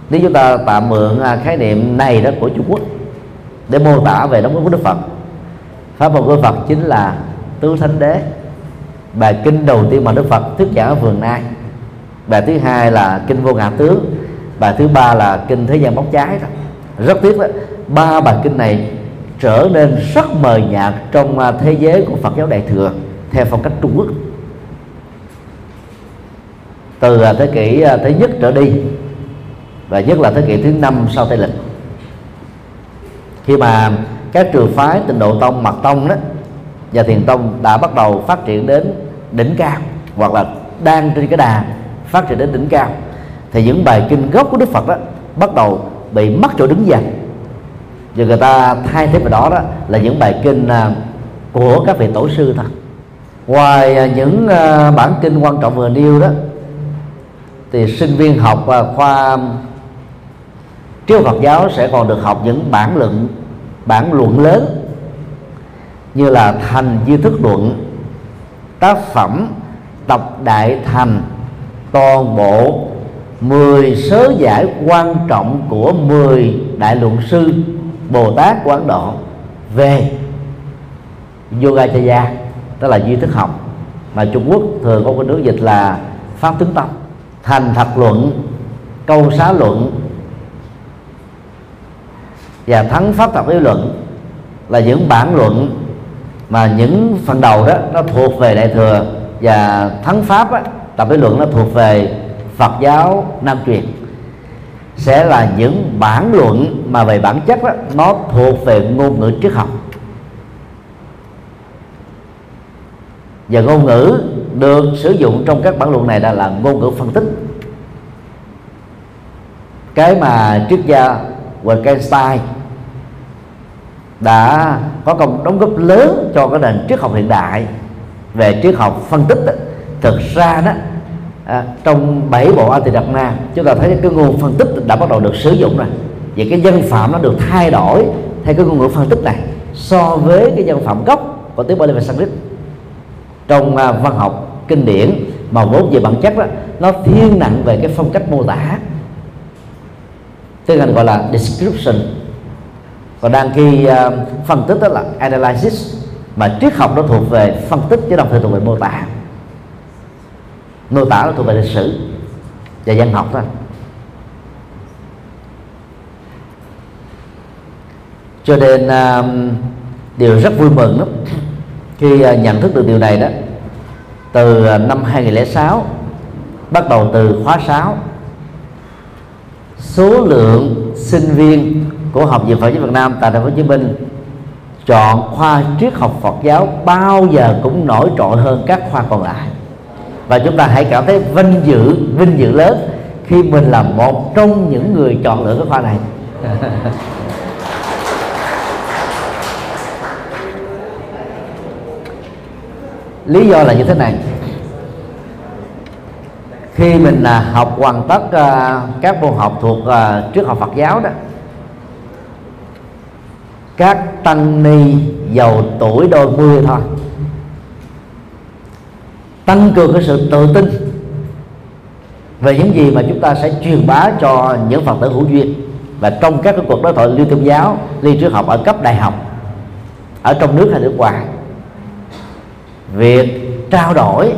Nếu chúng ta tạm mượn à, khái niệm này đó của Trung Quốc để mô tả về đóng góp của Đức Phật. Pháp môn của Phật chính là tứ thánh đế. Bài kinh đầu tiên mà Đức Phật thuyết giảng ở vườn nai. Bài thứ hai là kinh vô ngã tướng. Bài thứ ba là kinh thế gian bóng trái. đó. Rất tiếc đó, ba bài kinh này trở nên rất mờ nhạt trong à, thế giới của Phật giáo Đại thừa, theo phong cách Trung Quốc từ à, thế kỷ à, thứ nhất trở đi và nhất là thế kỷ thứ năm sau Tây lịch. Khi mà các trường phái tịnh độ tông mật tông đó và thiền tông đã bắt đầu phát triển đến đỉnh cao hoặc là đang trên cái đà phát triển đến đỉnh cao, thì những bài kinh gốc của đức phật đó bắt đầu bị mất chỗ đứng dần. Và người ta thay thế vào đó đó là những bài kinh à, của các vị tổ sư thật ngoài những bản kinh quan trọng vừa nêu đó thì sinh viên học à, khoa triết Phật giáo sẽ còn được học những bản luận bản luận lớn như là thành di thức luận, tác phẩm, tập đại thành, toàn bộ 10 sớ giải quan trọng của 10 đại luận sư, Bồ Tát quán Độ. Về Yogacaya tức là duy thức học, mà Trung Quốc thường có cái nước dịch là pháp tướng tâm thành thật luận câu xá luận và thắng pháp tập lý luận là những bản luận mà những phần đầu đó nó thuộc về đại thừa và thắng pháp á, tập lý luận nó thuộc về Phật giáo Nam truyền. Sẽ là những bản luận mà về bản chất đó, nó thuộc về ngôn ngữ triết học. Và ngôn ngữ được sử dụng trong các bản luận này là, là ngôn ngữ phân tích. Cái mà triết gia Wittgenstein đã có công đóng góp lớn cho cái nền triết học hiện đại về triết học phân tích thực ra đó à, trong bảy bộ Atidatna chúng ta thấy cái nguồn phân tích đã bắt đầu được sử dụng rồi. Vậy cái dân phạm nó được thay đổi theo cái ngôn ngữ phân tích này so với cái dân phạm gốc của tiếng Bali và Sanskrit trong à, văn học kinh điển mà vốn về bản chất đó nó thiên nặng về cái phong cách mô tả. Tiếng Anh gọi là description. Còn đang khi uh, à, phân tích đó là analysis mà triết học nó thuộc về phân tích chứ đồng thời thuộc về mô tả. Mô tả nó thuộc về lịch sử và văn học thôi. Cho nên uh, điều rất vui mừng lắm khi à, nhận thức được điều này đó, từ à, năm 2006 bắt đầu từ khóa 6 số lượng sinh viên của học viện Phật giáo Việt Nam tại thành phố Hồ Chí Minh chọn khoa triết học Phật giáo bao giờ cũng nổi trội hơn các khoa còn lại. Và chúng ta hãy cảm thấy vinh dự vinh dự lớn khi mình là một trong những người chọn lựa cái khoa này. lý do là như thế này. Khi mình à, học hoàn tất à, các môn học thuộc à, trước học Phật giáo đó các tăng ni giàu tuổi đôi mươi thôi tăng cường cái sự tự tin về những gì mà chúng ta sẽ truyền bá cho những phật tử hữu duyên. Và trong các cái cuộc đối thoại liên tôn giáo liên triết học ở cấp đại học ở trong nước hay nước ngoài việc trao đổi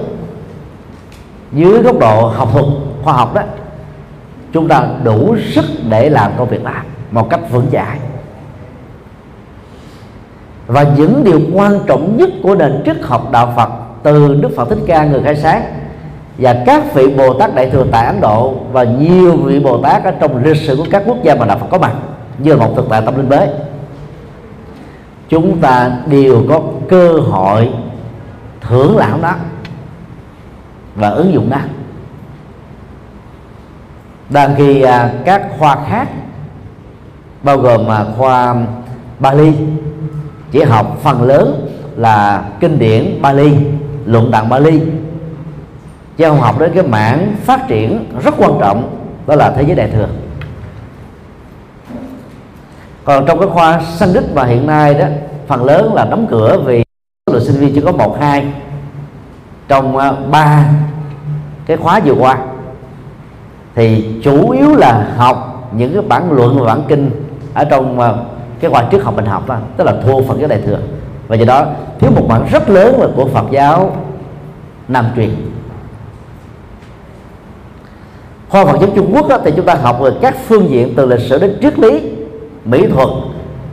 dưới góc độ học thuật, khoa học đó, chúng ta đủ sức để làm công việc làm một cách vững chãi. Và những điều quan trọng nhất của nền triết học đạo Phật từ Đức Phật Thích Ca người khai sáng và các vị Bồ Tát Đại thừa tại Ấn Độ và nhiều vị Bồ Tát ở trong lịch sử của các quốc gia mà đạo Phật có mặt như là một thực tại tâm linh bế chúng ta đều có cơ hội thưởng lãm đó. Và ứng dụng đó. đang khi à, các khoa khác, bao gồm mà khoa Bali, chỉ học phần lớn là kinh điển Bali, luận tạng Bali. Chứ không học đến cái mảng phát triển rất quan trọng, đó là thế giới đại thừa còn trong cái khoa Sanskrit và hiện nay đó, phần lớn là đóng cửa vì sinh viên chỉ có một hai trong ờ, ba cái khóa vừa qua. Thì chủ yếu là học những cái bản luận và bản kinh ở trong ờ, cái khoa trước học bình học đó, tức là thua phần cái đại thừa. Và do đó thiếu một bản rất lớn là của Phật giáo Nam truyền. Khoa Phật giáo Trung Quốc đó, thì chúng ta học về các phương diện từ lịch sử đến triết lý mỹ thuật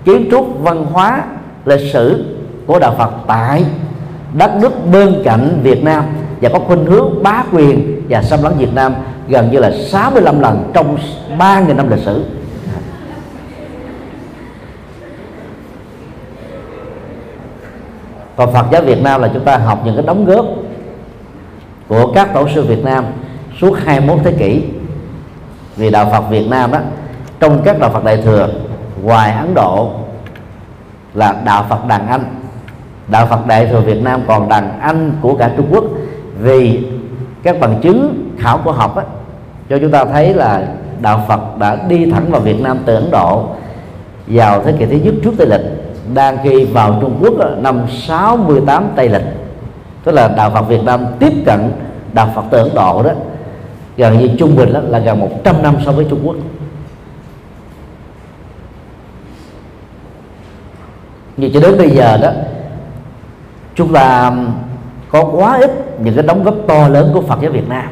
kiến trúc văn hóa lịch sử của đạo Phật tại đất nước bên cạnh Việt Nam và có khuynh hướng bá quyền và xâm lấn Việt Nam gần như là 65 lần trong 3.000 năm lịch sử. Còn Phật giáo Việt Nam là chúng ta học những cái đóng góp của các tổ sư Việt Nam suốt 21 thế kỷ. Vì đạo Phật Việt Nam đó trong các đạo Phật đại thừa, ngoài Ấn Độ là đạo Phật đàn Anh đạo Phật đại thừa Việt Nam còn đàn Anh của cả Trung Quốc. Vì các bằng chứng khảo cổ học á, cho chúng ta thấy là đạo Phật đã đi thẳng vào Việt Nam từ Ấn Độ vào thế kỷ thứ nhất trước Tây lịch. Đang khi vào Trung Quốc năm 68 Tây lịch. Tức là đạo Phật Việt Nam tiếp cận đạo Phật từ Ấn Độ đó gần như trung bình đó là gần 100 năm so với Trung Quốc. Như cho đến bây giờ đó chúng ta um, có quá ít những cái đóng góp to lớn của Phật giáo Việt Nam.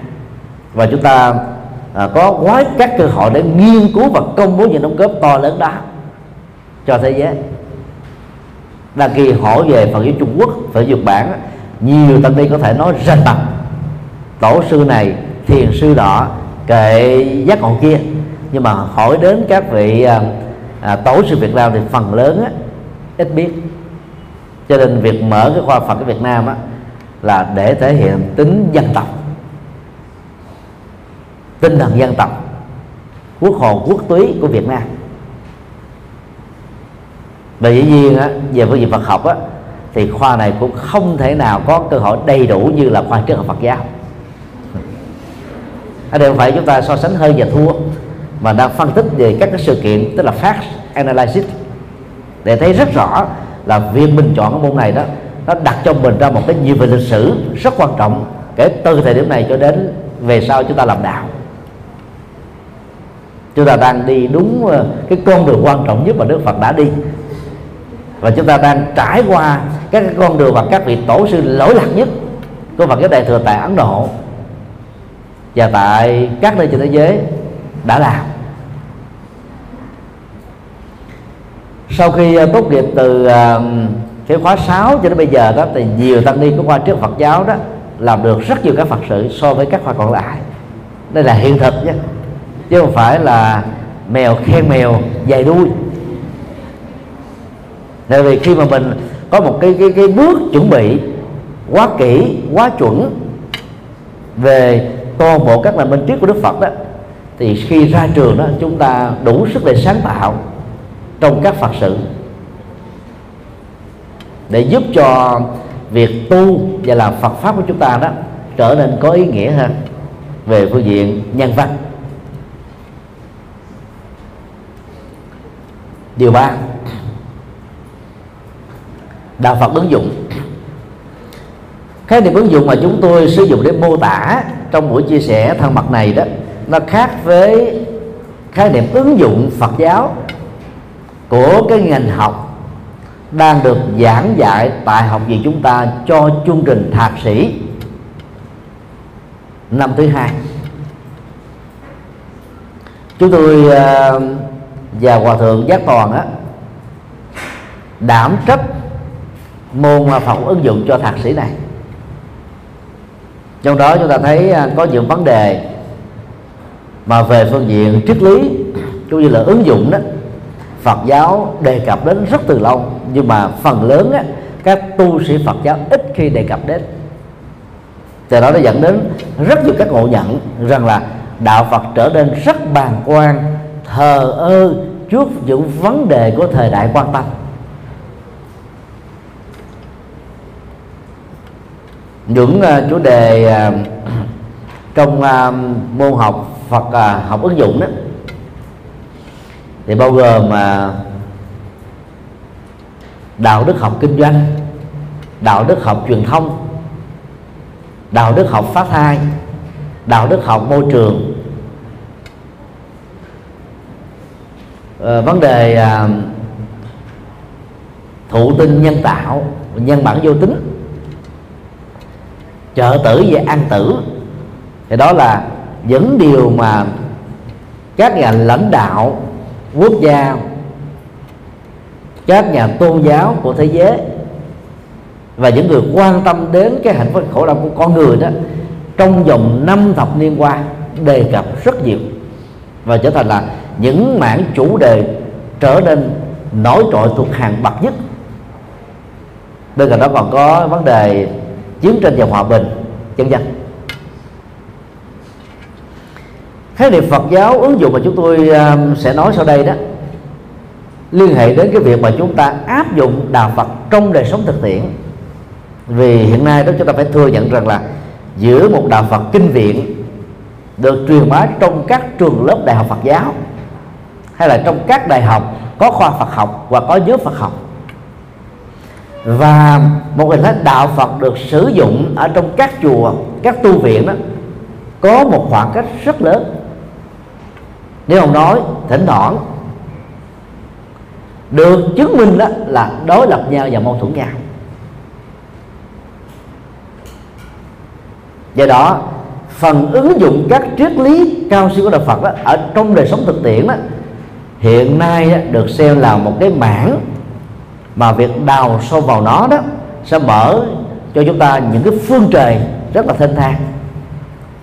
Và chúng ta à, có quá các cơ hội để nghiên cứu và công bố những đóng góp to lớn đó cho thế giới. Là kỳ hỏi về Phật giáo Trung Quốc Phật giáo Nhật Bản nhiều tăng ni có thể nói rành mạch tổ sư này thiền sư đó kệ giác ngộ kia. Nhưng mà hỏi đến các vị à, à, tổ sư Việt Nam thì phần lớn á, ít biết cho nên việc mở cái khoa Phật ở Việt Nam á, là để thể hiện tính dân tộc. Tinh thần dân tộc. Quốc hồn quốc túy của Việt Nam. Và dĩ nhiên á, về phương diện Phật học á, thì khoa này cũng không thể nào có cơ hội đầy đủ như là khoa triết học Phật giáo. Ở đây không phải chúng ta so sánh hơi và thua mà đang phân tích về các cái sự kiện tức là fact analysis để thấy rất rõ là việc mình chọn cái môn này đó, nó đặt cho mình ra một cái nhiều về lịch sử rất quan trọng kể từ thời điểm này cho đến về sau chúng ta làm đạo. Chúng ta đang đi đúng ờ, cái con đường quan trọng nhất mà Đức Phật đã đi. Và chúng ta đang trải qua các cái con đường và các vị tổ sư lỗi lạc nhất của Phật giáo Đại thừa tại Ấn Độ. Và tại các nơi trên thế giới đã làm. Sau khi ờ, tốt nghiệp từ ờ, cái khóa 6 cho đến bây giờ đó, thì nhiều tăng ni của khoa trước Phật giáo đó làm được rất nhiều các Phật sự so với các khoa còn lại. Đây là hiện thực nhé, chứ không phải là mèo khen mèo dài đuôi. Tại vì khi mà mình có một cái cái cái bước chuẩn bị quá kỹ, quá chuẩn về toàn bộ các nền minh triết của Đức Phật đó, thì khi ra trường đó, chúng ta đủ sức để sáng tạo trong các Phật sự. Để giúp cho việc tu và làm Phật pháp của chúng ta đó trở nên có ý nghĩa hơn về phương diện nhân văn. Điều ba, đạo Phật ứng dụng. Khái niệm ứng dụng mà chúng tôi sử dụng để mô tả trong buổi chia sẻ thân mật này đó, nó khác với khái niệm ứng dụng Phật giáo của cái ngành học đang được giảng dạy tại học viện chúng ta cho chương trình thạc sĩ năm thứ hai. Chúng tôi ờ, và hòa thượng giác toàn á, đảm trách môn Phật ứng dụng cho thạc sĩ này. Trong đó chúng ta thấy ờ, có những vấn đề mà về phương diện triết lý, cũng như là ứng dụng đó Phật giáo đề cập đến rất từ lâu nhưng mà phần lớn á, các tu sĩ Phật giáo ít khi đề cập đến. Từ đó nó dẫn đến rất nhiều các ngộ nhận rằng là đạo Phật trở nên rất bàng quan thờ ơ trước những vấn đề của thời đại quan tâm. Những uh, chủ đề uh, trong uh, môn học Phật uh, học ứng dụng đó thì bao gồm mà đạo đức học kinh doanh đạo đức học truyền thông đạo đức học phát thai đạo đức học môi trường. À, vấn đề à, thụ tinh nhân tạo nhân bản vô tính trợ tử và an tử. Thì đó là những điều mà các nhà lãnh đạo quốc gia, các nhà tôn giáo của thế giới và những người quan tâm đến cái hạnh phúc khổ đau của con người đó, trong vòng năm thập niên qua đề cập rất nhiều và trở thành là những mảng chủ đề trở nên nổi trội thuộc hàng bậc nhất. Bên cạnh đó còn có vấn đề chiến tranh và hòa bình chân dân. Khái niệm Phật giáo ứng dụng mà chúng tôi um, sẽ nói sau đây đó, liên hệ đến cái việc mà chúng ta áp dụng đạo Phật trong đời sống thực tiễn. Vì hiện nay đó chúng ta phải thừa nhận rằng là giữa một đạo Phật kinh viện được truyền bá trong các trường lớp đại học Phật giáo, hay là trong các đại học có khoa Phật học và có giới Phật học, và một hình thức đạo Phật được sử dụng ở trong các chùa, các tu viện đó, có một khoảng cách rất lớn nếu ông nói thỉnh thoảng được chứng minh đó là đối lập nhau và mâu thuẫn nhau. Do đó phần ứng dụng các triết lý cao siêu của đạo Phật đó, ở trong đời sống thực tiễn đó, hiện nay đó, được xem là một cái mảng mà việc đào sâu vào nó đó sẽ mở cho chúng ta những cái phương trời rất là thênh thang.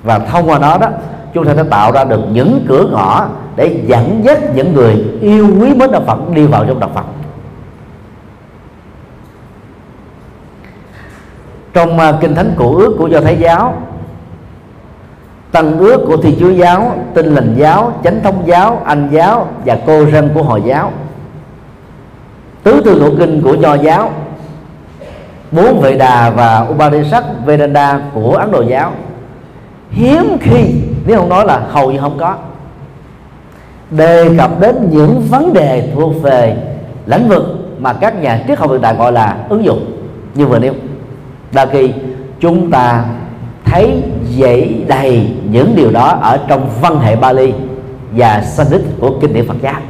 Và thông qua nó đó chúng ta sẽ tạo ra được những cửa ngõ để dẫn dắt những người yêu quý mến đạo Phật đi vào trong đạo Phật. Trong à, kinh thánh cổ ước của do thái giáo tăng ước của thiên chúa giáo, tinh lành giáo, chánh thống giáo, anh giáo và cô rân của hồi giáo. Tứ thư ngũ kinh của nho giáo, bốn vệ đà và upanishad vedanta của ấn độ giáo. Hiếm khi nếu không nói là hầu như không có. Đề cập đến những vấn đề thuộc về lĩnh vực mà các nhà triết học hiện đại gọi là ứng dụng. Như vừa nêu, đa kỳ chúng ta thấy dễ đầy những điều đó ở trong văn hệ Bali và Sanskrit của kinh điển Phật giáo.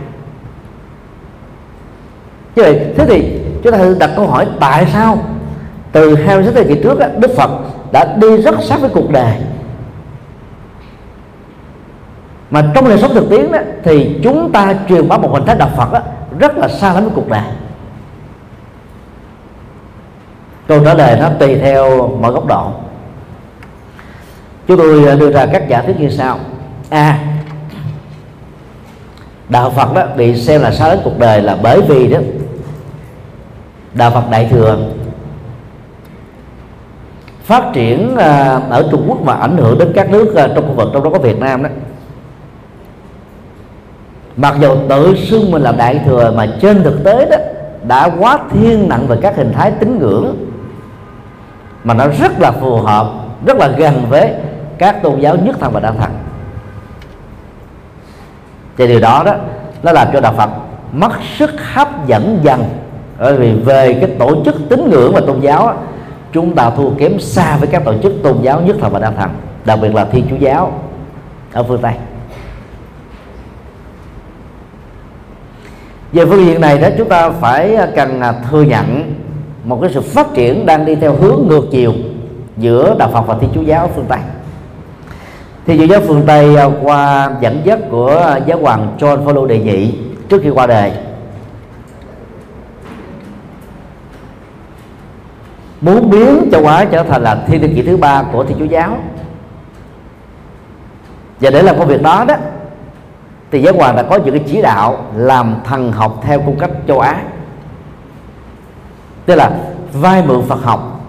Như vậy, thế thì chúng ta đặt câu hỏi, tại sao từ hai mươi thế kỷ trước Đức Phật đã đi rất sát với cuộc đời mà trong đời sống thực tiễn đó, thì chúng ta truyền bá một hình thái đạo Phật đó, rất là xa lắm với cuộc đời. Câu trả lời nó tùy theo mọi góc độ. Chúng tôi đưa ra các giả thuyết như sau. A. À, đạo Phật đó bị xem là xa đến cuộc đời là bởi vì đó đạo Phật đại thừa phát triển à, ở Trung Quốc mà ảnh hưởng đến các nước à, trong khu vực trong đó có Việt Nam đó mặc dù tự xưng mình là đại thừa mà trên thực tế đó, đã quá thiên nặng về các hình thái tín ngưỡng. Mà nó rất là phù hợp, rất là gần với các tôn giáo nhất thần và đa thần. Thì điều đó đó, nó làm cho đạo Phật mất sức hấp dẫn dần. Bởi vì về cái tổ chức tín ngưỡng và tôn giáo chúng ta thua kém xa với các tổ chức tôn giáo nhất thần và đa thần, đặc biệt là thiên chúa giáo ở phương tây. Về phương diện này đó, chúng ta phải à, cần à, thừa nhận một cái sự phát triển đang đi theo hướng ngược chiều giữa đạo Phật và Thiên Chúa giáo phương Tây. Thiên Chúa giáo phương Tây à, qua dẫn dắt của giáo hoàng John Paul đệ nhị trước khi qua đời, muốn biến châu Á trở thành là thiên niên kỷ thứ ba của Thiên Chúa giáo và để làm công việc đó đó thì giáo hoàng đã có những cái chỉ đạo làm thần học theo cung cách châu Á. Tức là vai mượn Phật học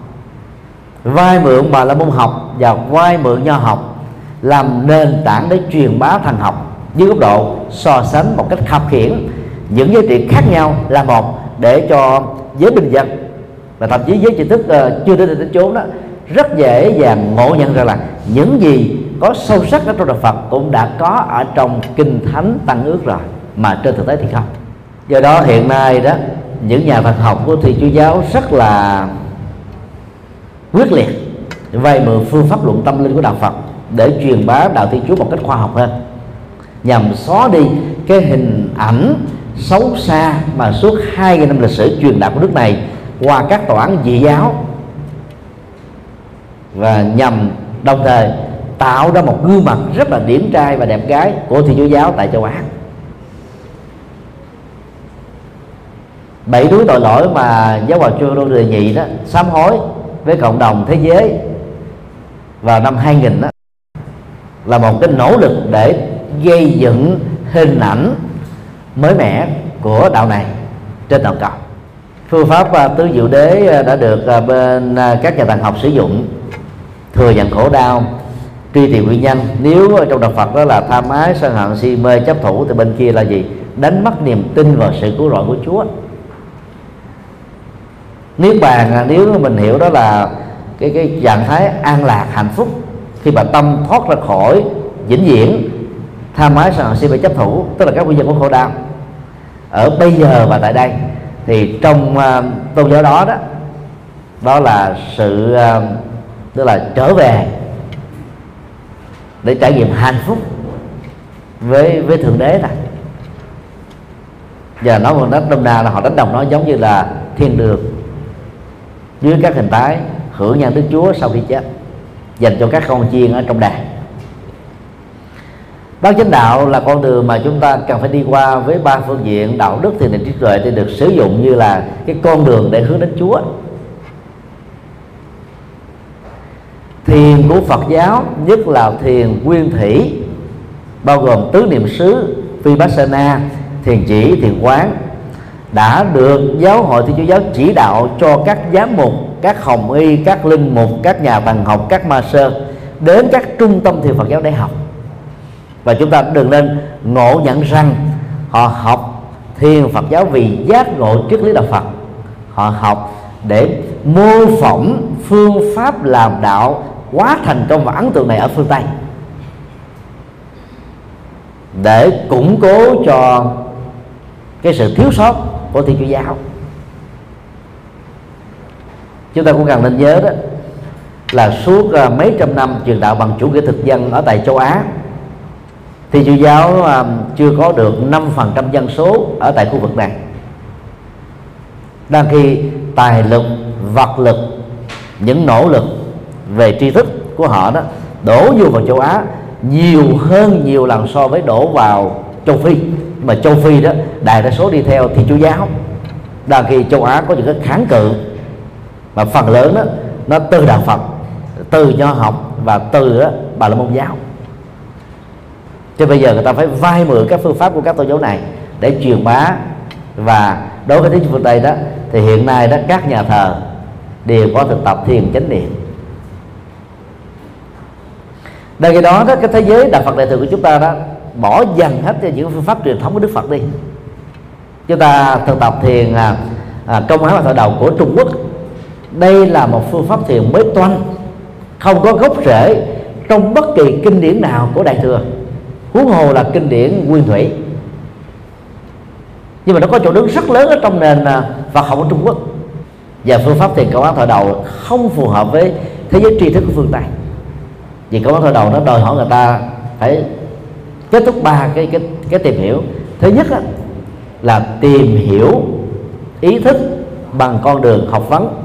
vai mượn bà la môn học và vai mượn nho học làm nền tảng để truyền bá thần học dưới góc độ so sánh một cách khập khiển. Những giá trị khác nhau là một để cho giới bình dân và thậm chí giới trí thức uh, chưa đến đến chốn đó rất dễ dàng ngộ nhận ra là những gì có sâu sắc ở trong đạo Phật cũng đã có ở trong kinh thánh tăng ước rồi, mà trên thực tế thì không. Do đó hiện nay đó, những nhà Phật học của Thiên Chúa giáo rất là quyết liệt, vay mượn phương pháp luận tâm linh của đạo Phật để truyền bá đạo Thiên Chúa một cách khoa học hơn. Nhằm xóa đi cái hình ảnh xấu xa mà suốt hai năm lịch sử truyền đạo của nước này qua các tòa án dị giáo. Và nhằm đồng thời tạo ra một gương mặt rất là điển trai và đẹp gái của thiên chúa giáo tại châu á. Bảy đứa tội lỗi mà giáo hoàng chưa đô đề nhị đó sám hối với cộng đồng thế giới vào năm 2000 đó là một cái nỗ lực để gây dựng hình ảnh mới mẻ của đạo này trên toàn cầu. Phương pháp à, tứ diệu đế à, đã được à, bên các nhà thần học sử dụng, thừa nhận khổ đau truy tìm nguyên nhân nếu trong đạo Phật đó là tham ái sân hận si mê chấp thủ thì bên kia là gì? Đánh mất niềm tin vào sự cứu rỗi của Chúa. À, nếu bàn nếu mình hiểu đó là cái cái trạng thái an lạc hạnh phúc khi mà tâm thoát ra khỏi vĩnh viễn tham ái sân hận si mê chấp thủ tức là các nguyên nhân của khổ đau. Ở bây giờ và tại đây thì trong uh, tôn giáo đó đó đó là sự uh, tức là trở về để trải nghiệm hạnh phúc với với thượng đế này và nói còn đất đông đà là họ đánh đồng nó giống như là thiên đường dưới các hình thái hưởng nhân đức chúa sau khi chết, dành cho các con chiên ở trong đàn Bác chánh đạo là con đường mà chúng ta cần phải đi qua với ba phương diện đạo đức, thiền định, trí tuệ thì được sử dụng như là cái con đường để hướng đến Chúa. Thiền của Phật giáo, nhất là thiền nguyên thủy, bao gồm tứ niệm xứ, vipassana, thiền chỉ, thiền quán, đã được giáo hội thiên chúa giáo chỉ đạo cho các giám mục, các hồng y, các linh mục, các nhà thần học, các ma sơ đến các trung tâm thiền Phật giáo để học. Và chúng ta đừng nên ngộ nhận rằng họ học thiền Phật giáo vì giác ngộ triết lý đạo Phật. Họ học để mô phỏng phương pháp làm đạo quá thành công và ấn tượng này ở phương Tây. Để củng cố cho cái sự thiếu sót của thiên chúa giáo. Chúng ta cũng cần nên nhớ đó là suốt à, mấy trăm năm truyền đạo bằng chủ nghĩa thực dân ở tại châu Á thì chúa giáo à, chưa có được 5% dân số ở tại khu vực này. Đang khi tài lực, vật lực, những nỗ lực về tri thức của họ đó đổ vô vào châu Á nhiều hơn nhiều lần so với đổ vào châu Phi. Mà châu Phi đó đại đa số đi theo thiên chúa giáo. Đa khi châu Á có những cái kháng cự mà phần lớn đó nó từ đạo Phật từ nho học và từ đó, bà la môn giáo. Cho bây giờ người ta phải vay mượn các phương pháp của các tôn giáo này để truyền bá. Và đối với thế phương tây đó thì hiện nay đó các nhà thờ đều có thực tập thiền chánh niệm. Đây cái đó đó cái thế giới đạo Phật đại thừa của chúng ta đó bỏ dần hết những phương pháp truyền thống của Đức Phật đi. Chúng ta thực tập thiền à, à, công án và thọ đầu của Trung Quốc. Đây là một phương pháp thiền mới toanh không có gốc rễ trong bất kỳ kinh điển nào của đại thừa. Huống hồ là kinh điển nguyên thủy. Nhưng mà nó có chỗ đứng rất lớn ở trong nền à, Phật học ở Trung Quốc. Và phương pháp thiền công án thọ đầu không phù hợp với thế giới tri thức của phương tây vì câu nói thọ đầu nó đòi hỏi người ta phải kết thúc ba cái cái cái tìm hiểu. Thứ nhất á, là tìm hiểu ý thức bằng con đường học vấn.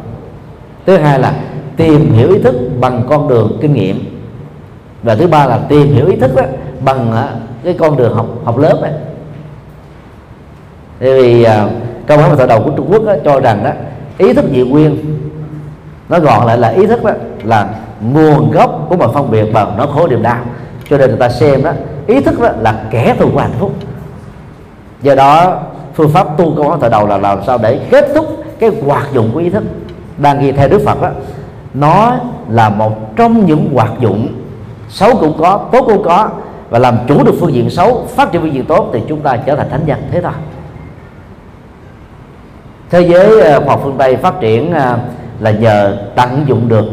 Thứ hai là tìm hiểu ý thức bằng con đường kinh nghiệm. Và thứ ba là tìm hiểu ý thức đó, bằng à, cái con đường học học lớp này bởi vì uh, câu hỏi vào đầu của Trung Quốc đó, cho rằng đó ý thức dị nguyên. Nó gọn lại là ý thức đó là nguồn gốc của mọi phân biệt và nó khổ niềm đau. Cho nên người ta xem đó, ý thức đó là kẻ thù của hạnh phúc. Do đó, phương pháp tu công hỏi từ đầu là làm sao để kết thúc cái hoạt dụng của ý thức. Đang ghi theo Đức Phật đó, nó là một trong những hoạt dụng xấu cũng có, tốt cũng có, và làm chủ được phương diện xấu, phát triển phương diện tốt thì chúng ta trở thành thánh nhân, thế thôi. Thế giới à, khoa học phương tây phát triển à, là nhờ tận dụng được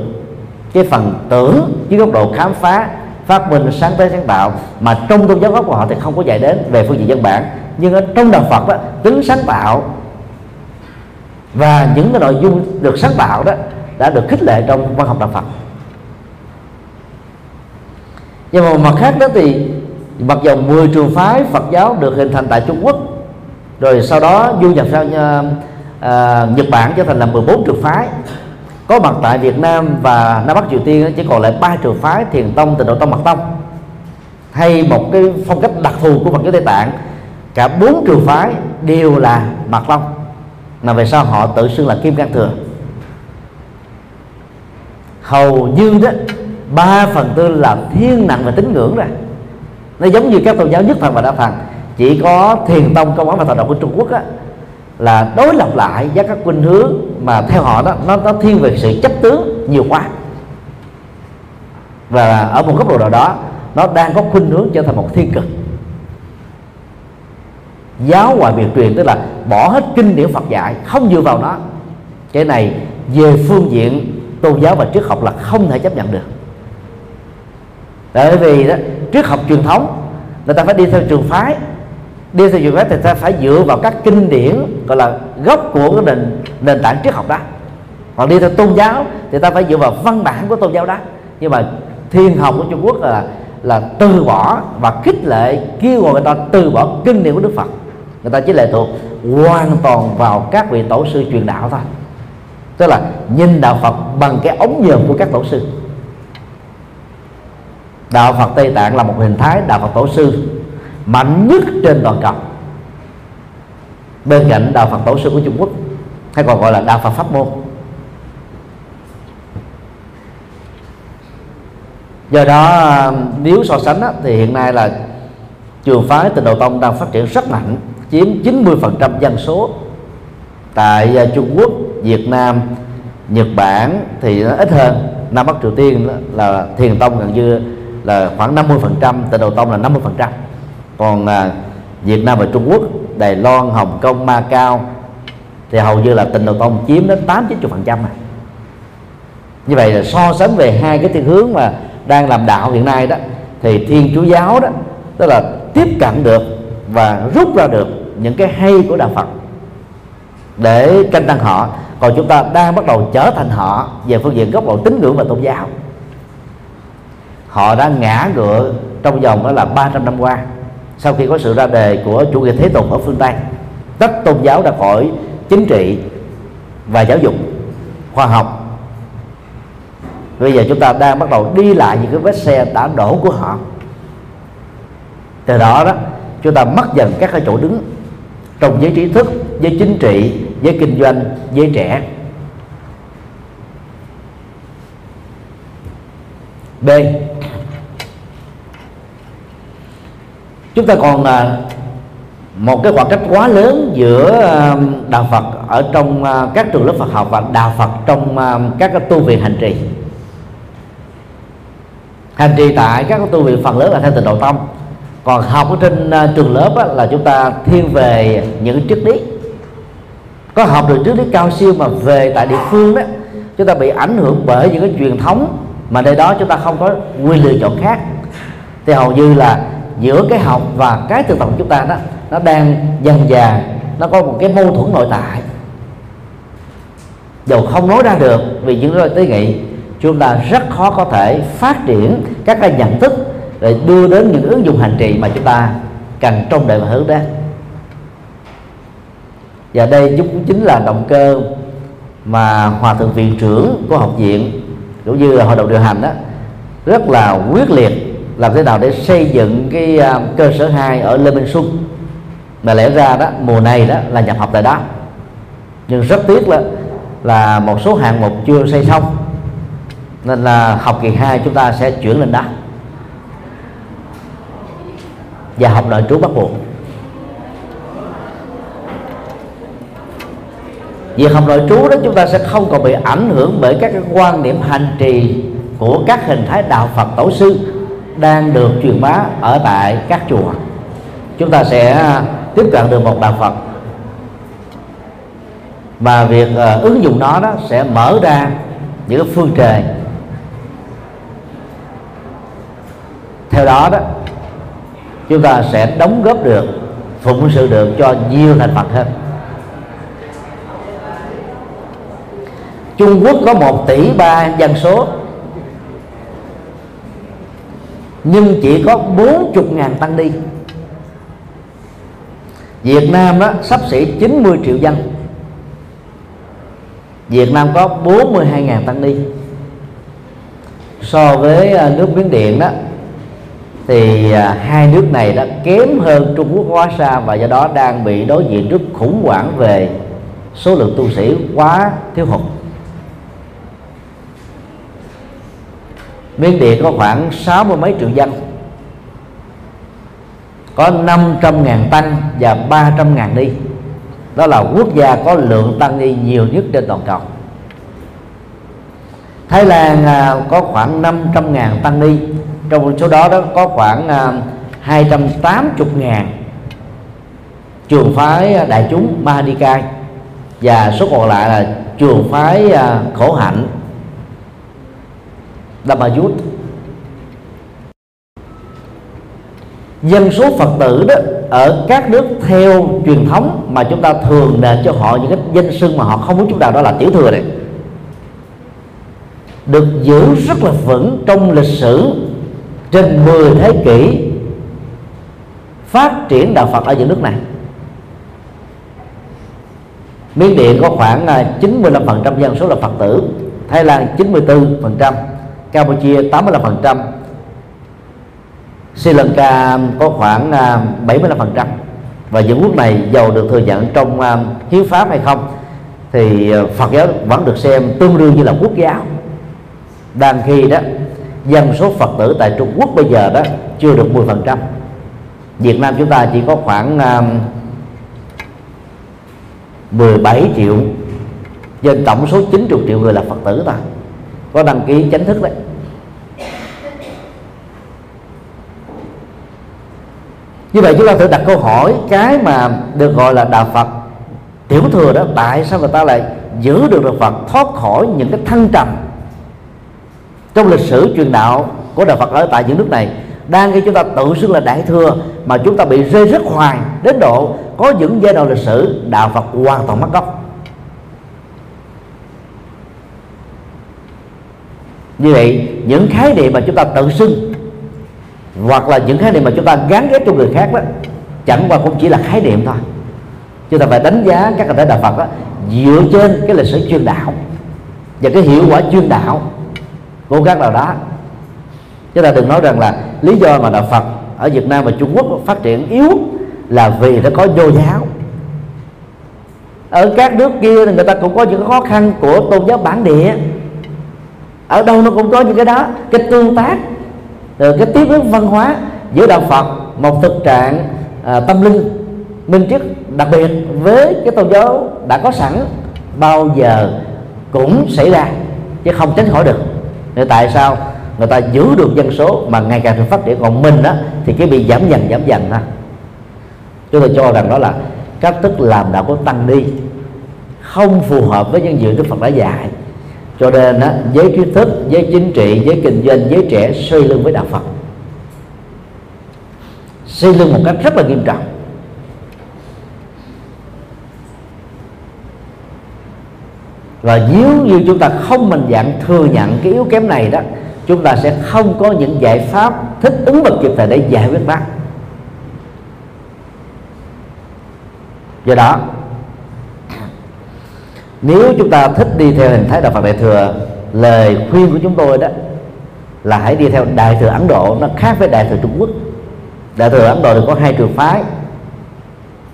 cái phần tưởng với góc độ khám phá phát minh sáng tế sáng tạo mà trong tôn giáo gốc của họ thì không có dạy đến về phương diện dân bản. Nhưng ở trong đạo Phật đó tính sáng tạo và những cái nội dung được sáng tạo đó đã được khích lệ trong văn học đạo Phật. Nhưng mà mặt khác đó thì mặc dù 10 trường phái Phật giáo được hình thành tại Trung Quốc rồi sau đó du nhập sang uh, Nhật Bản trở thành là 14 trường phái có mặt tại Việt Nam và Nam Bắc Triều Tiên chỉ còn lại ba trường phái Thiền Tông, Tịnh Độ Tông, Mật Tông. Hay một cái phong cách đặc thù của Phật giáo Tây Tạng cả bốn trường phái đều là Mật Tông mà về sau họ tự xưng là Kim Cang Thừa. Hầu như đó ba phần tư là thiên nặng và tín ngưỡng rồi. Nó giống như các tôn giáo nhất thần và đa thần chỉ có thiền tông công án và thọ động của trung quốc á, là đối lập lại với các khuynh hướng mà theo họ đó, nó nó thiên về sự chấp tướng nhiều quá. Và ở một góc độ nào đó, nó đang có khuynh hướng trở thành một thiên cực. Giáo ngoài biệt truyền tức là bỏ hết kinh điển Phật dạy, không dựa vào nó. Cái này về phương diện tôn giáo và triết học là không thể chấp nhận được. Tại vì đó, triết học truyền thống, người ta phải đi theo trường phái đi theo trường phái thì ta phải dựa vào các kinh điển, gọi là gốc của cái nền nền tảng triết học đó. Hoặc đi theo tôn giáo thì ta phải dựa vào văn bản của tôn giáo đó. Nhưng mà thiên học của Trung Quốc là là từ bỏ và khích lệ, kêu gọi người ta từ bỏ kinh điển của Đức Phật. Người ta chỉ lệ thuộc hoàn toàn vào các vị tổ sư truyền đạo thôi. Tức là nhìn đạo Phật bằng cái ống nhòm của các tổ sư. Đạo Phật Tây Tạng là một hình thái, đạo Phật tổ sư mạnh nhất trên toàn cầu. Bên cạnh đạo Phật tổ sư của Trung Quốc hay còn gọi là đạo Phật pháp môn. Do đó nếu so sánh thì hiện nay là trường phái tịnh độ tông đang phát triển rất mạnh chiếm 90% dân số. Tại à, Trung Quốc, Việt Nam, Nhật Bản thì nó ít hơn. Nam Bắc Triều Tiên là thiền tông gần như là khoảng 50 phần trăm tịnh độ tông là 50 phần trăm còn à, Việt Nam và Trung Quốc Đài Loan Hồng Kông Ma Cao thì hầu như là tình đầu tông chiếm đến 8 90 phần trăm như vậy là so sánh về hai cái thiên hướng mà đang làm đạo hiện nay đó thì thiên chúa giáo đó tức là tiếp cận được và rút ra được những cái hay của đạo Phật để canh tăng họ. Còn chúng ta đang bắt đầu trở thành họ về phương diện góc độ tín ngưỡng và tôn giáo. Họ đã ngã ngựa trong vòng đó là 300 năm qua sau khi có sự ra đề của chủ nghĩa thế tục ở phương Tây tách tôn giáo ra khỏi chính trị và giáo dục khoa học. Bây giờ chúng ta đang bắt đầu đi lại những cái vết xe đã đổ của họ. Từ đó đó, chúng ta mất dần các cái chỗ đứng trong giới trí thức, giới chính trị, giới kinh doanh, giới trẻ. B. chúng ta còn là một cái khoảng cách quá lớn giữa à, đạo Phật ở trong à, các trường lớp Phật học và đạo Phật trong à, các tu viện hành trì. Hành trì tại các tu viện phần lớn là theo tịnh độ tông. Còn học ở trên trường lớp á, là chúng ta thiên về những triết lý. Có học được triết lý cao siêu mà về tại địa phương đó chúng ta bị ảnh hưởng bởi những cái truyền thống mà nơi đó chúng ta không có quyền lựa chọn khác. Thì hầu như là giữa cái học và cái thực tập của chúng ta đó, nó đang dần dà nó có một cái mâu thuẫn nội tại. Dù không nói ra được, vì những lời tế nghị, chúng ta rất khó có thể phát triển các cái nhận thức để đưa đến những ứng dụng hành trì mà chúng ta cần trông đợi và hướng đến và đây cũng chính là động cơ mà hòa thượng viện trưởng của học viện, cũng như là hội đồng điều hành đó, rất là quyết liệt làm thế nào để xây dựng cái à, cơ sở hai ở Lê Minh Xuân? Mà lẽ ra đó, mùa này đó là nhập học tại đó. Nhưng rất tiếc là là một số hạng mục chưa xây xong. Nên là học kỳ 2 chúng ta sẽ chuyển lên đó. Và học nội trú bắt buộc. Việc học nội trú đó chúng ta sẽ không còn bị ảnh hưởng bởi các cái quan điểm hành trì của các hình thái đạo Phật tổ sư đang được truyền bá ở tại các chùa. Chúng ta sẽ à, tiếp cận được một đạo Phật. Và việc uh, ứng dụng nó đó sẽ mở ra những phương trời. Theo đó đó chúng ta sẽ đóng góp được phụng sự được cho nhiều thành Phật hơn. Trung Quốc có một tỷ ba dân số nhưng chỉ có 40 ngàn tăng đi Việt Nam đó sắp xỉ 90 triệu dân. Việt Nam có 42 ngàn tăng ni. So với à, nước Miến Điện đó, thì à, hai nước này đã kém hơn Trung Quốc quá xa và do đó đang bị đối diện rất khủng hoảng về số lượng tu sĩ quá thiếu hụt. Miến Điện có khoảng sáu mươi mấy triệu dân. Có 500 ngàn tăng và 300 ngàn đi đó là quốc gia có lượng tăng ni nhiều nhất trên toàn cầu. Thái Lan à, có khoảng 500 ngàn tăng ni. Trong số đó đó có khoảng à, 280 ngàn trường phái à, đại chúng Mahadikai và số còn lại là trường phái khổ hạnh. Dhammayut dân số Phật tử đó ở các nước theo truyền thống mà chúng ta thường để cho họ những cái danh xưng mà họ không muốn chúng ta, đó là tiểu thừa này. Được giữ rất là vững trong lịch sử trên 10 thế kỷ phát triển đạo Phật ở những nước này. Miến Điện có khoảng à, 95% dân số là Phật tử, Thái Lan 94% Campuchia 85% Sri Lanka có khoảng à, 75% và những quốc này giàu được thừa nhận trong à, hiến pháp hay không thì à, Phật giáo vẫn được xem tương đương như là quốc giáo. Đang khi đó dân số Phật tử tại Trung Quốc bây giờ đó chưa được 10% Việt Nam chúng ta chỉ có khoảng à, 17 triệu trên tổng số 90 triệu người là Phật tử thôi có đăng ký chính thức đấy. Như vậy chúng ta thử đặt câu hỏi, cái mà được gọi là đạo Phật. Tiểu thừa đó, tại sao người ta lại giữ được đạo Phật, thoát khỏi những cái thăng trầm trong lịch sử truyền đạo của đạo Phật ở tại những nước này? Đang khi chúng ta tự xưng là đại thừa mà chúng ta bị rơi rất hoài đến độ có những giai đoạn lịch sử, đạo Phật hoàn toàn mất gốc. Như vậy, những khái niệm mà chúng ta tự xưng, hoặc là những khái niệm mà chúng ta gắn ghép cho người khác đó, chẳng qua cũng chỉ là khái niệm thôi. Chúng ta phải đánh giá các thể đạo Phật đó dựa trên cái lịch sử chuyên đạo và cái hiệu quả chuyên đạo cố gắng nào đó. Chúng ta đừng nói rằng là lý do mà đạo Phật ở Việt Nam và Trung Quốc phát triển yếu là vì nó có vô giáo. Ở các nước kia thì người ta cũng có những khó khăn của tôn giáo bản địa ở đâu nó cũng có những cái đó cái tương tác cái tiếp ứng văn hóa giữa đạo Phật một thực trạng à, tâm linh minh chức đặc biệt với cái tôn giáo đã có sẵn bao giờ cũng xảy ra chứ không tránh khỏi được. Nên tại sao người ta giữ được dân số mà ngày càng được phát triển còn mình đó thì cái bị giảm dần giảm dần ha. Chúng tôi cho rằng đó là cách thức làm đạo của tăng đi không phù hợp với những gì Đức Phật đã dạy cho nên á, giới trí thức giới chính trị giới kinh doanh giới trẻ xây lưng với đạo Phật. Xây lưng một cách rất là nghiêm trọng. Và nếu như chúng ta không mình dạng thừa nhận cái yếu kém này đó chúng ta sẽ không có những giải pháp thích ứng và kịp thời để giải quyết bác do đó nếu chúng ta thích đi theo hình thái đạo Phật Đại thừa lời khuyên của chúng tôi đó là hãy đi theo Đại thừa Ấn Độ. Nó khác với Đại thừa Trung Quốc. Đại thừa Ấn Độ thì có hai trường phái.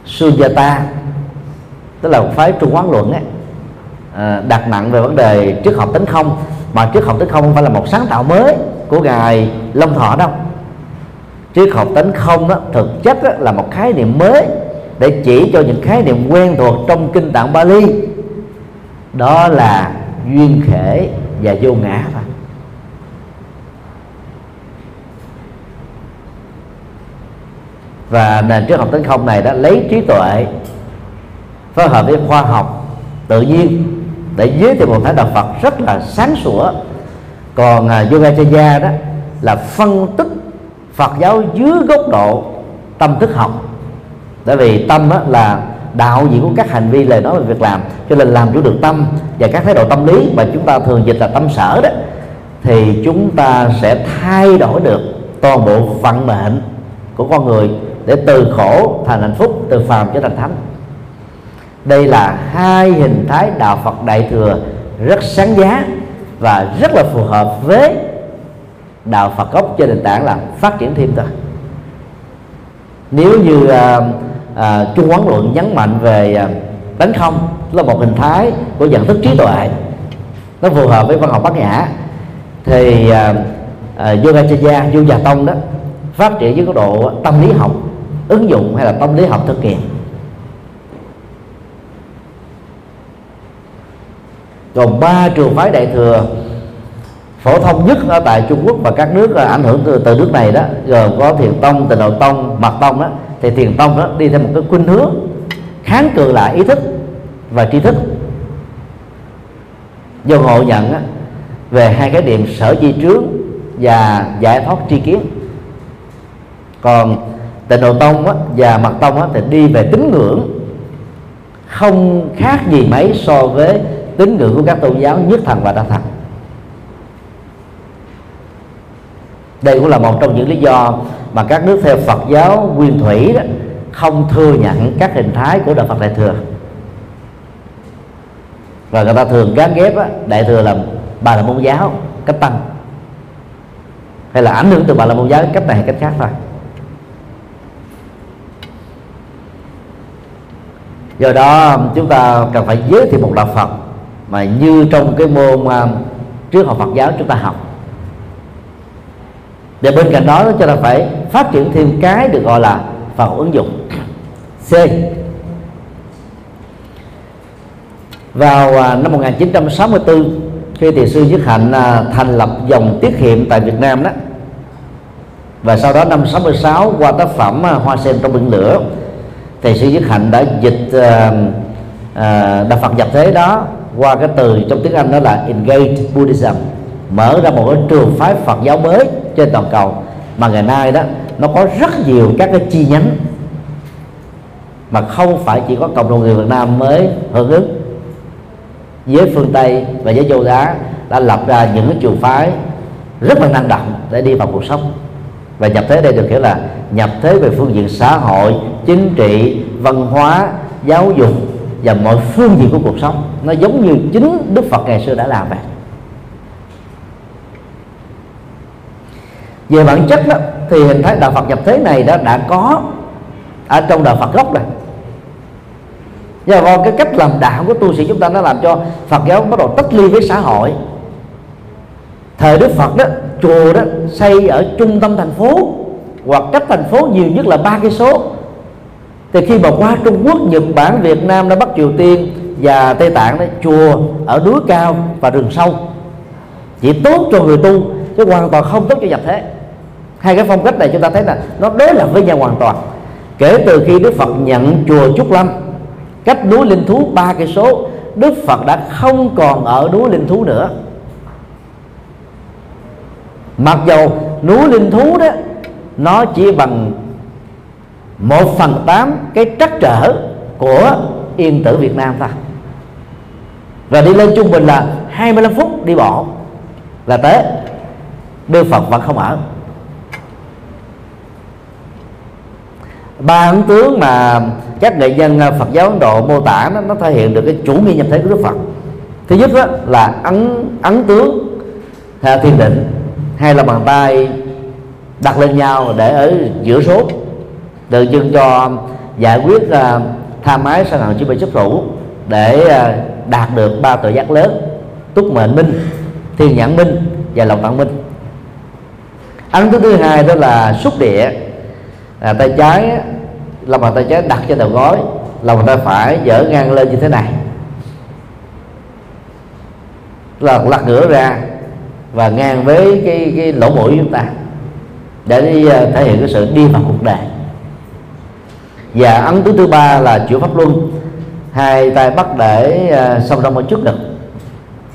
Sunyata tức là phái Trung Quán luận ấy, à, đặt nặng về vấn đề triết học tính không. Mà triết học tính không không phải là một sáng tạo mới của ngài Long Thọ đâu. Triết học tính không đó, thực chất đó, là một khái niệm mới để chỉ cho những khái niệm quen thuộc trong kinh tạng Bali đó là duyên khể và vô ngã thôi và nền triết học tấn không này đã lấy trí tuệ phối hợp với khoa học tự nhiên để giới thiệu một thái đạo Phật rất là sáng sủa. Còn à, uh, Yogacharya đó là phân tích Phật giáo dưới góc độ tâm thức học. Bởi vì tâm là đạo diễn của các hành vi lời nói và việc làm. Cho nên làm chủ được tâm và các thái độ tâm lý mà chúng ta thường dịch là tâm sở đó thì chúng ta sẽ thay đổi được toàn bộ vận mệnh của con người để từ khổ thành hạnh phúc từ phàm trở thành thánh. Đây là hai hình thái đạo Phật đại thừa rất sáng giá và rất là phù hợp với đạo Phật gốc trên nền tảng là phát triển thêm thôi. Nếu như uh, à, trung quán luận nhấn mạnh về à, tánh không là một hình thái của nhận thức trí tuệ. Nó phù hợp với văn học bát nhã. Thì à, à, Yogacharya yoga Tông đó phát triển với cái độ tâm lý học ứng dụng hay là tâm lý học thực nghiệm còn ba trường phái đại thừa phổ thông nhất ở tại Trung Quốc và các nước à, ảnh hưởng từ, từ nước này đó gồm có thiền tông, tịnh độ tông, mật tông đó thì thiền tông đó đi theo một cái khuynh hướng kháng cự lại ý thức và tri thức. Do ngộ nhận á, về hai cái điểm sở di trướng và giải thoát tri kiến. Còn tịnh độ tông á, và mật tông á, thì đi về tín ngưỡng không khác gì mấy so với tín ngưỡng của các tôn giáo nhất thần và đa thần. Đây cũng là một trong những lý do mà các nước theo Phật giáo nguyên thủy đó không thừa nhận các hình thái của đạo Phật Đại thừa. Và người ta thường gán ghép á, Đại thừa là bà là môn giáo cách tăng hay là ảnh hưởng từ bà là môn giáo cách này hay cách khác thôi. Do đó chúng ta cần phải giới thiệu một đạo Phật mà như trong cái môn à, trước học Phật giáo chúng ta học và bên cạnh đó cho ta phải phát triển thêm cái được gọi là phần ứng dụng. C. Vào à, năm 1964 khi thiền sư Nhất Hạnh à, thành lập dòng tiết kiệm tại Việt Nam đó, và sau đó năm 66 qua tác phẩm à, Hoa sen trong biển lửa thầy sư Nhất Hạnh đã dịch đạo Phật nhập thế đó qua cái từ trong tiếng Anh đó là engage Buddhism, mở ra một cái trường phái Phật giáo mới trên toàn cầu. Mà ngày nay đó, nó có rất nhiều các cái chi nhánh mà không phải chỉ có cộng đồng người Việt Nam mới hưởng ứng. Với phương Tây và với châu Á đã lập ra những cái trường phái rất là năng động để đi vào cuộc sống. Và nhập thế đây được hiểu là nhập thế về phương diện xã hội, chính trị, văn hóa, giáo dục và mọi phương diện của cuộc sống. Nó giống như chính Đức Phật ngày xưa đã làm vậy. Về bản chất đó, thì hình thái đạo Phật nhập thế này đã đã có ở trong đạo Phật gốc này do do cái cách làm đạo của tu sĩ chúng ta nó làm cho Phật giáo bắt đầu tách ly với xã hội. Thời Đức Phật đó, chùa đó, xây ở trung tâm thành phố, hoặc cách thành phố nhiều nhất là ba cây số. Thì khi mà qua Trung Quốc, Nhật Bản, Việt Nam đã Bắc Triều Tiên và Tây Tạng đó, chùa ở núi cao và rừng sâu. Chỉ tốt cho người tu, chứ hoàn toàn không tốt cho nhập thế hai cái phong cách này chúng ta thấy là nó đối lập với nhau hoàn toàn. Kể từ khi Đức Phật nhận chùa Trúc Lâm, cách núi Linh Thú ba cây số, Đức Phật đã không còn ở núi Linh Thú nữa. Mặc dầu núi Linh Thú đó, nó chỉ bằng một phần tám cái trắc trở của yên tử Việt Nam ta và đi lên trung bình là 25 phút đi bộ là tới. Đức Phật vẫn không ở. Ba ấn tướng mà các nghệ nhân ờ, Phật giáo Ấn Độ mô tả nó, nó thể hiện được cái chủ nghĩa nhập thế của Đức Phật. Thứ nhất đó là ấn ấn tướng theo thiền định hay là bàn tay đặt lên nhau để ở giữa số tượng trưng cho giải quyết ờ, uh, tham mái sân hận chuẩn bị chấp thủ để uh, đạt được ba tội giác lớn túc mệnh minh thiên nhãn minh và lòng tạng minh. Ấn thứ thứ hai đó là xúc địa à, tay trái lòng bàn tay trái đặt trên đầu gối lòng bàn tay phải dở ngang lên như thế này. Là lật ngửa ra và ngang với cái cái lỗ mũi của chúng ta để à, thể hiện cái sự đi vào cuộc đời. Và ấn thứ thứ ba là chữa pháp luân. Hai tay bắt để uh, song song ở trước ngực.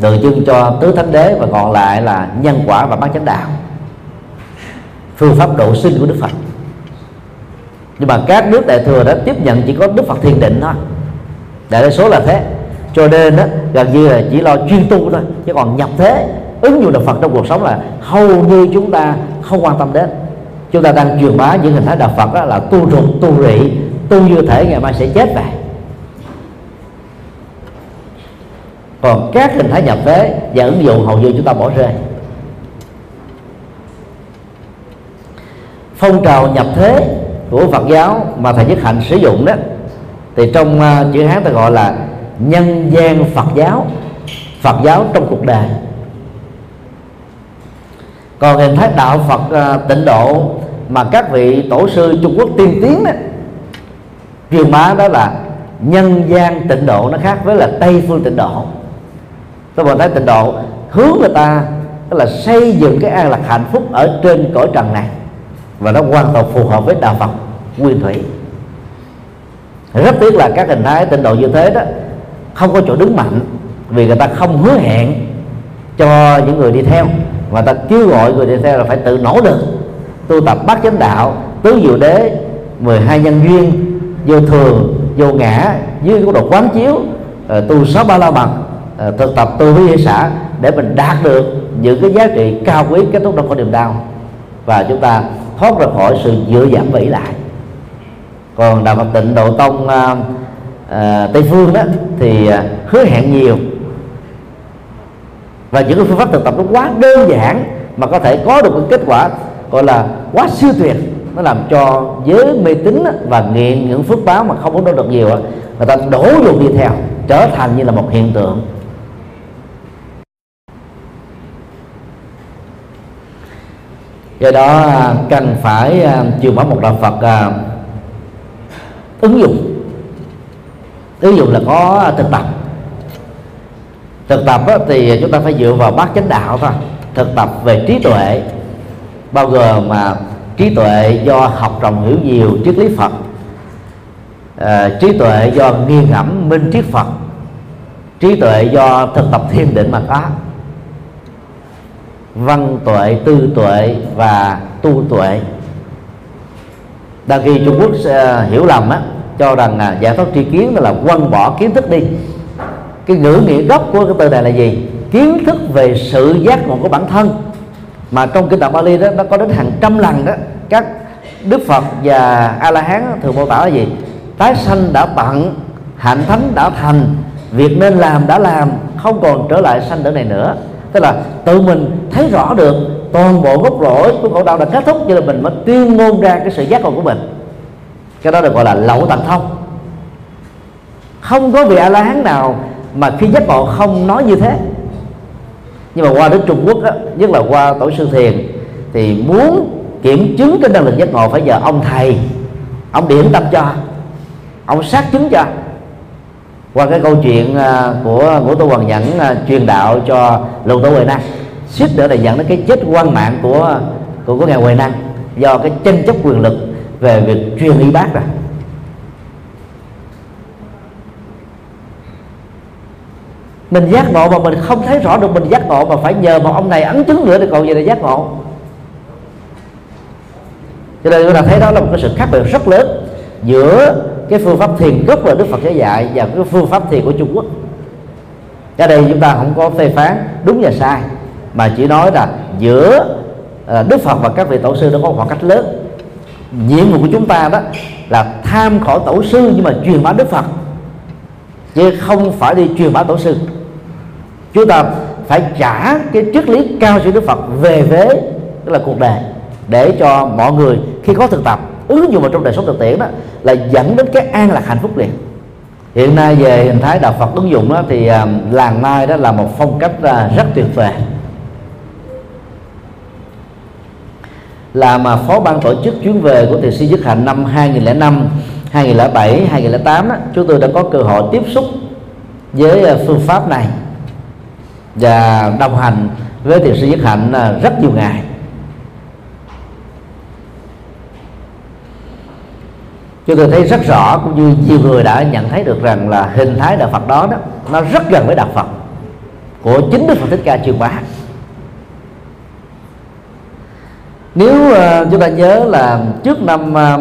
Tượng trưng cho tứ thánh đế và còn lại là nhân quả và bát chánh đạo. Phương pháp độ sinh của đức phật nhưng mà các nước đại thừa đã tiếp nhận chỉ có đức phật thiền định thôi. Đại đa số là thế. Cho nên đó, gần như là chỉ lo chuyên tu thôi. Chứ còn nhập thế ứng dụng đạo phật trong cuộc sống là hầu như chúng ta không quan tâm đến. Chúng ta đang truyền bá những hình thái đạo phật đó là tu rụt tu rị tu như thể ngày mai sẽ chết vậy. Còn các hình thái nhập thế và ứng dụng hầu như chúng ta bỏ rơi. Phong trào nhập thế của Phật giáo mà thầy Nhất Hạnh sử dụng đó thì trong uh, chữ Hán ta gọi là nhân gian Phật giáo Phật giáo trong cuộc đời. Còn hình thái đạo Phật uh, tịnh độ mà các vị tổ sư Trung Quốc tiên tiến đó truyền bá đó là nhân gian tịnh độ nó khác với là Tây phương tịnh độ. Tôi còn thấy tịnh độ hướng người ta tức là xây dựng cái an lạc hạnh phúc ở trên cõi trần này và nó hoàn toàn phù hợp với đạo Phật nguyên thủy. Rất tiếc là các hình thái tịnh độ như thế đó, không có chỗ đứng mạnh, vì người ta không hứa hẹn cho những người đi theo. Và ta kêu gọi người đi theo là phải tự nỗ lực, tu tập bát chánh đạo, tứ diệu đế 12 nhân duyên, vô thường, vô ngã, dưới cái độ quán chiếu ờ, tu sáu ba la mật ờ, thực tập tu với hệ xã để mình đạt được những cái giá trị cao quý kết thúc trong có niềm đau. Và chúng ta thoát ra khỏi sự dựa dẫm vĩ lại. Còn đạo phật tịnh độ tông à, à, tây phương đó thì à, hứa hẹn nhiều. Và những cái phương pháp thực tập nó quá đơn giản mà có thể có được cái kết quả gọi là quá siêu tuyệt. Nó làm cho giới mê tín và nghiện những phước báo mà không có được nhiều người ta đổ dồn đi theo trở thành như là một hiện tượng. Do đó à, cần phải à, chiều bá một đạo Phật à, ứng dụng. Ứng dụng là có thực tập. Thực tập thì chúng ta phải dựa vào bát chánh đạo thôi. Thực tập về trí tuệ. Bao gồm mà trí tuệ do học trồng hiểu nhiều triết lý Phật à, trí tuệ do nghiền ngẫm minh triết Phật trí tuệ do thực tập thiền định mà có văn tuệ tư tuệ và tu tuệ. Đa khi Trung Quốc uh, hiểu lầm á cho rằng là giải thoát tri kiến là quăng bỏ kiến thức đi. Cái ngữ nghĩa gốc của cái từ này là gì? Kiến thức về sự giác ngộ của bản thân. Mà trong kinh tạng Bali đó nó có đến hàng trăm lần đó các Đức Phật và A La Hán thường mô tả là gì? Tái sanh đã bận hạnh thánh đã thành việc nên làm đã làm không còn trở lại sanh đỡ này nữa tức là tự mình thấy rõ được toàn bộ gốc rễ của khổ đau đã kết thúc cho nên mình mới tuyên ngôn ra cái sự giác ngộ của mình. Cái đó được gọi là lậu tận thông. Không có vị a la hán nào mà khi giác ngộ không nói như thế. Nhưng mà qua đến trung quốc á, nhất là qua tổ sư thiền thì muốn kiểm chứng cái năng lực giác ngộ phải nhờ ông thầy ông điểm tâm cho ông xác chứng cho qua cái câu chuyện à, của của ngũ tô hoàng nhẫn à, truyền đạo cho lục tổ huệ năng suýt nữa là dẫn đến cái chết quan mạng của của của ngài huệ năng do cái tranh chấp quyền lực về việc truyền y bác rồi mình giác ngộ mà mình không thấy rõ được mình giác ngộ mà phải nhờ một ông này ấn chứng nữa thì còn gì là giác ngộ. Cho nên chúng ta thấy đó là một cái sự khác biệt rất lớn giữa cái phương pháp thiền gốc là đức phật giáo dạy và cái phương pháp thiền của trung quốc. Ở đây chúng ta không có phê phán, đúng và sai, mà chỉ nói là giữa à, đức phật và các vị tổ sư nó có khoảng cách lớn. Nhiệm vụ của chúng ta đó là tham khảo tổ sư nhưng mà truyền bá đức phật, chứ không phải đi truyền bá tổ sư. Chúng ta phải trả cái triết lý cao siêu đức phật về vế, tức là cuộc đời, để cho mọi người khi có thực tập ứng dụng vào trong đời sống thực tiễn đó là dẫn đến cái an lạc hạnh phúc liền. Hiện nay về hình thái đạo Phật ứng dụng đó thì à, làng mai đó là một phong cách à, rất tuyệt vời. Là mà phó ban tổ chức chuyến về của thiền sư Dứt Hạnh năm 2005, 2007, 2008 đó, chúng tôi đã có cơ hội tiếp xúc với à, phương pháp này và đồng hành với thiền sư Dứt Hạnh rất nhiều ngày. Chúng tôi thấy rất rõ cũng như nhiều người đã nhận thấy được rằng là hình thái đạo Phật đó đó nó rất gần với đạo Phật của chính Đức Phật Thích Ca truyền bá. Nếu uh, chúng ta nhớ là trước năm uh,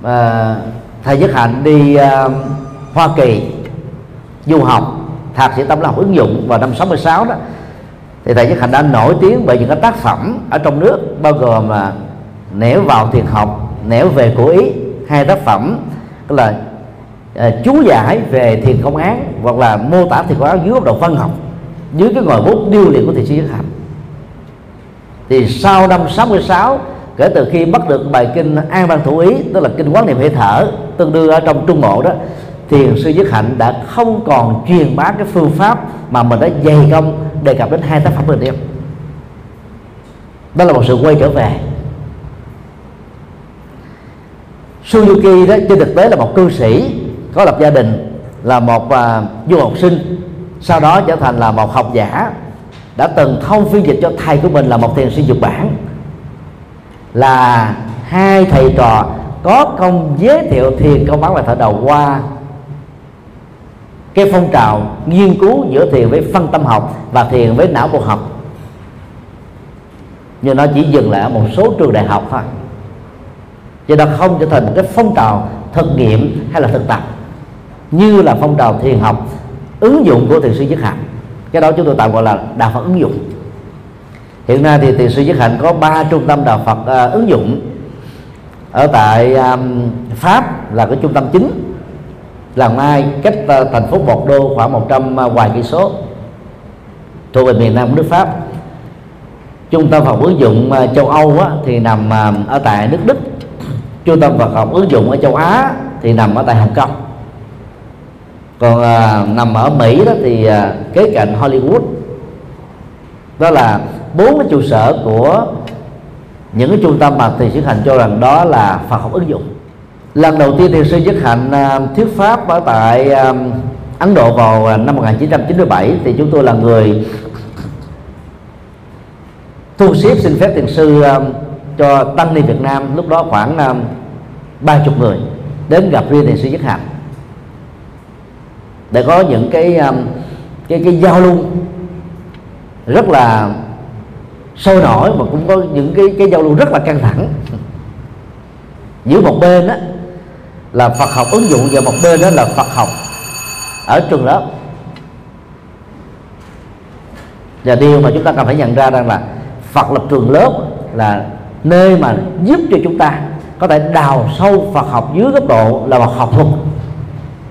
uh, thầy Nhất Hạnh đi uh, Hoa Kỳ du học thạc sĩ tâm lý học ứng dụng vào năm 66 đó thì thầy Nhất Hạnh đã nổi tiếng bởi những cái tác phẩm ở trong nước bao gồm là nẻo vào thiền học nẻo về của ý hai tác phẩm tức là uh, chú giải về thiền công án hoặc là mô tả thiền công án dưới góc độ văn học dưới cái ngòi bút điêu luyện của thiền sư Nhất Hạnh thì sau năm 66 kể từ khi bắt được bài kinh an ban thủ ý tức là kinh quán niệm hệ thở tương đương ở trong trung bộ đó thiền sư Nhất Hạnh đã không còn truyền bá cái phương pháp mà mình đã dày công đề cập đến hai tác phẩm bên em đó là một sự quay trở về. Suzuki đó trên thực tế là một cư sĩ có lập gia đình là một uh, du học sinh sau đó trở thành là một học giả đã từng thông phiên dịch cho thầy của mình là một thiền sư Nhật Bản. Là hai thầy trò có công giới thiệu thiền công bán bài thở đầu qua cái phong trào nghiên cứu giữa thiền với phân tâm học và thiền với não bộ học. Nhưng nó chỉ dừng lại ở một số trường đại học thôi cho nó không trở thành một cái phong trào thực nghiệm hay là thực tập như là phong trào thiền học ứng dụng của thiền sư nhất hạnh. Cái đó chúng tôi tạm gọi là đạo phật ứng dụng. Hiện nay thì thiền sư nhất hạnh có ba trung tâm đạo phật uh, ứng dụng. Ở tại um, pháp là cái trung tâm chính là mai cách uh, thành phố bột đô khoảng 100 uh, vài cây số. Thuộc về miền nam của nước pháp. Trung tâm phật ứng dụng uh, châu âu á, thì nằm uh, ở tại nước đức trung tâm Phật học ứng dụng ở châu Á thì nằm ở tại Hồng Kông. Còn à, nằm ở Mỹ đó thì à, kế cạnh Hollywood. Đó là bốn cái trụ sở của những cái trung tâm mà thì sư Hạnh cho rằng đó là Phật học ứng dụng. Lần đầu tiên thiền sư Nhất Hạnh à, thuyết pháp ở tại à, Ấn Độ vào à, năm 1997 thì chúng tôi là người thu xếp xin phép thiền sư à, cho tăng ni Việt Nam, lúc đó khoảng à, ba chục người đến gặp riêng thiền sư Nhất Hạnh để có những cái à, cái cái giao lưu rất là sôi nổi mà cũng có những cái cái giao lưu rất là căng thẳng. Giữa một bên đó là Phật học ứng dụng và một bên đó là Phật học ở trường lớp. Và điều mà chúng ta cần phải nhận ra rằng là Phật lập trường lớp là nơi mà giúp cho chúng ta có thể đào sâu Phật học dưới góc độ là Phật học thuật.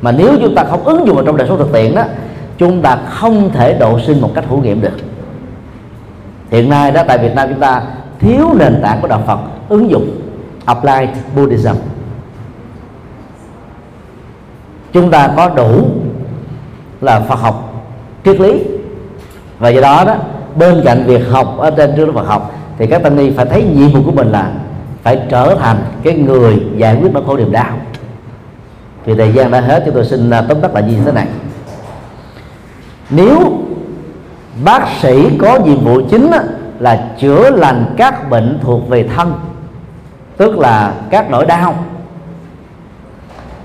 Mà nếu chúng ta không ứng dụng vào trong đời sống thực tiễn đó, chúng ta không thể độ sinh một cách hữu nghiệm được. Hiện nay đó, tại Việt Nam chúng ta thiếu nền tảng của đạo Phật, ứng dụng applied Buddhism. Chúng ta có đủ là Phật học triết lý. Và do đó đó, bên cạnh việc học ở trên trường Phật học thì các tăng ni phải thấy nhiệm vụ của mình là phải trở thành cái người giải quyết nỗi khổ niềm đau. Thì thời gian đã hết, chúng tôi xin à, tóm tắt lại như thế này. Nếu bác sĩ có nhiệm vụ chính là chữa lành các bệnh thuộc về thân, tức là các nỗi đau,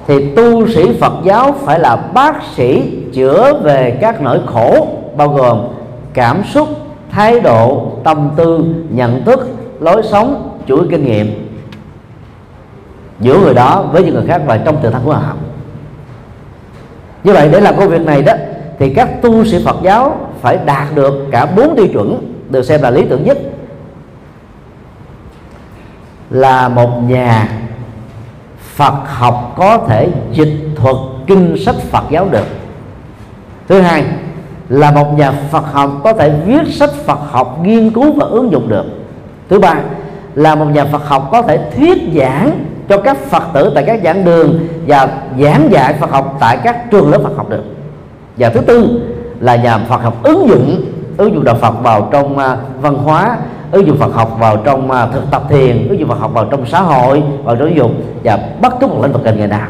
thì tu sĩ Phật giáo phải là bác sĩ chữa về các nỗi khổ, bao gồm cảm xúc thái độ, tâm tư, nhận thức, lối sống, chuỗi kinh nghiệm giữa người đó với những người khác và trong tự thân của họ. Như vậy để làm công việc này đó, thì các tu sĩ Phật giáo phải đạt được cả bốn tiêu chuẩn được xem là lý tưởng nhất. Là một nhà Phật học có thể dịch thuật kinh sách Phật giáo được. Thứ hai là một nhà Phật học có thể viết sách Phật học nghiên cứu và ứng dụng được. Thứ ba, là một nhà Phật học có thể thuyết giảng cho các Phật tử tại các giảng đường và giảng dạy Phật học tại các trường lớp Phật học được. Và thứ tư, là nhà Phật học ứng dụng ứng dụng đạo Phật vào trong à, văn hóa, ứng dụng Phật học vào trong à, thực tập thiền, ứng dụng Phật học vào trong xã hội, vào giáo dục và bất cứ một lĩnh vực ngành nghề nào.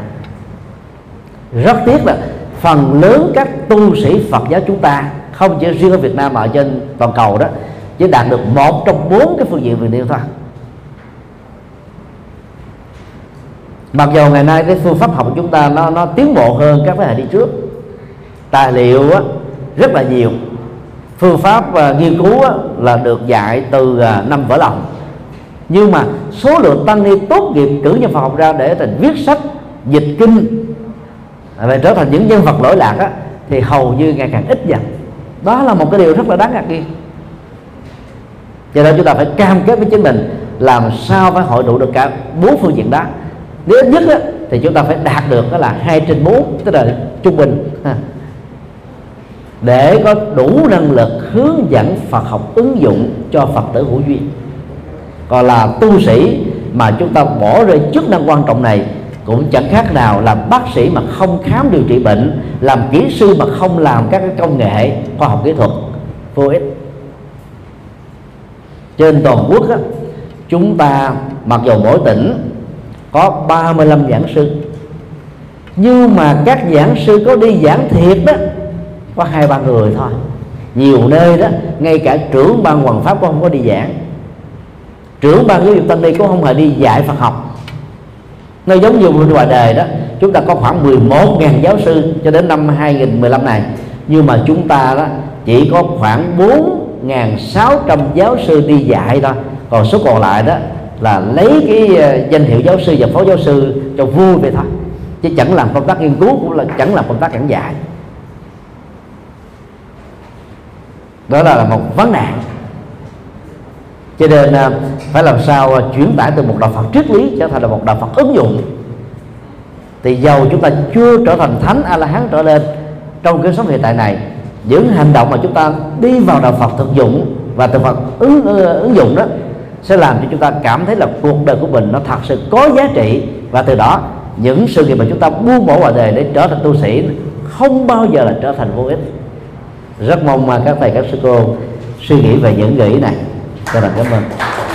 Rất tiếc là phần lớn các tu sĩ Phật giáo chúng ta không chỉ riêng ở Việt Nam mà ở trên toàn cầu đó chỉ đạt được một trong bốn cái phương diện về nêu thôi mặc dù ngày nay cái phương pháp học của chúng ta nó nó tiến bộ hơn các thế hệ đi trước tài liệu á, rất là nhiều. Phương pháp uh, nghiên cứu á, là được dạy từ uh, năm vỡ lòng. Nhưng mà số lượng tăng ni tốt nghiệp cử nhân Phật học ra để thành viết sách dịch kinh và trở thành những nhân vật lỗi lạc á, thì hầu như ngày càng ít dần. Đó là một cái điều rất là đáng ngạc nhiên. Cho nên chúng ta phải cam kết với chính mình làm sao phải hội đủ được cả bốn phương diện đó. Nếu ít nhất á, thì chúng ta phải đạt được đó là hai trên bốn tức là trung bình để có đủ năng lực hướng dẫn Phật học ứng dụng cho Phật tử hữu duyên. Còn là tu sĩ mà chúng ta bỏ rơi chức năng quan trọng này cũng chẳng khác nào làm bác sĩ mà không khám điều trị bệnh làm kỹ sư mà không làm các công nghệ khoa học kỹ thuật. Vô ích. Trên toàn quốc á, chúng ta mặc dù mỗi tỉnh có 35 giảng sư nhưng mà các giảng sư có đi giảng thiệt đó có hai ba người thôi. Nhiều nơi đó ngay cả trưởng ban hoàng pháp cũng không có đi giảng. Trưởng ban giáo dục tăng ni cũng không hề đi dạy Phật học nó giống như bên ngoài đời đó. Chúng ta có khoảng 11.000 giáo sư cho đến năm 2015 này. Nhưng mà chúng ta đó, chỉ có khoảng 4.600 giáo sư đi dạy thôi. Còn số còn lại đó là lấy cái ờ, danh hiệu giáo sư và phó giáo sư cho vui vậy thôi. Chứ chẳng làm công tác nghiên cứu cũng là, chẳng làm công tác giảng dạy. Đó là một vấn nạn cho nên à, phải làm sao à, chuyển tải từ một đạo Phật triết lý trở thành là một đạo Phật ứng dụng. Thì dầu chúng ta chưa trở thành thánh a la hán trở lên trong cái sống hiện tại này, những hành động mà chúng ta đi vào đạo Phật thực dụng và từ Phật ứng ứng dụng đó sẽ làm cho chúng ta cảm thấy là cuộc đời của mình nó thật sự có giá trị. Và từ đó, những sự nghiệp mà chúng ta buông bỏ ngoài đời để trở thành tu sĩ không bao giờ là trở thành vô ích. Rất mong mà các thầy, các sư cô suy nghĩ về những nghĩ này cho là cảm ơn.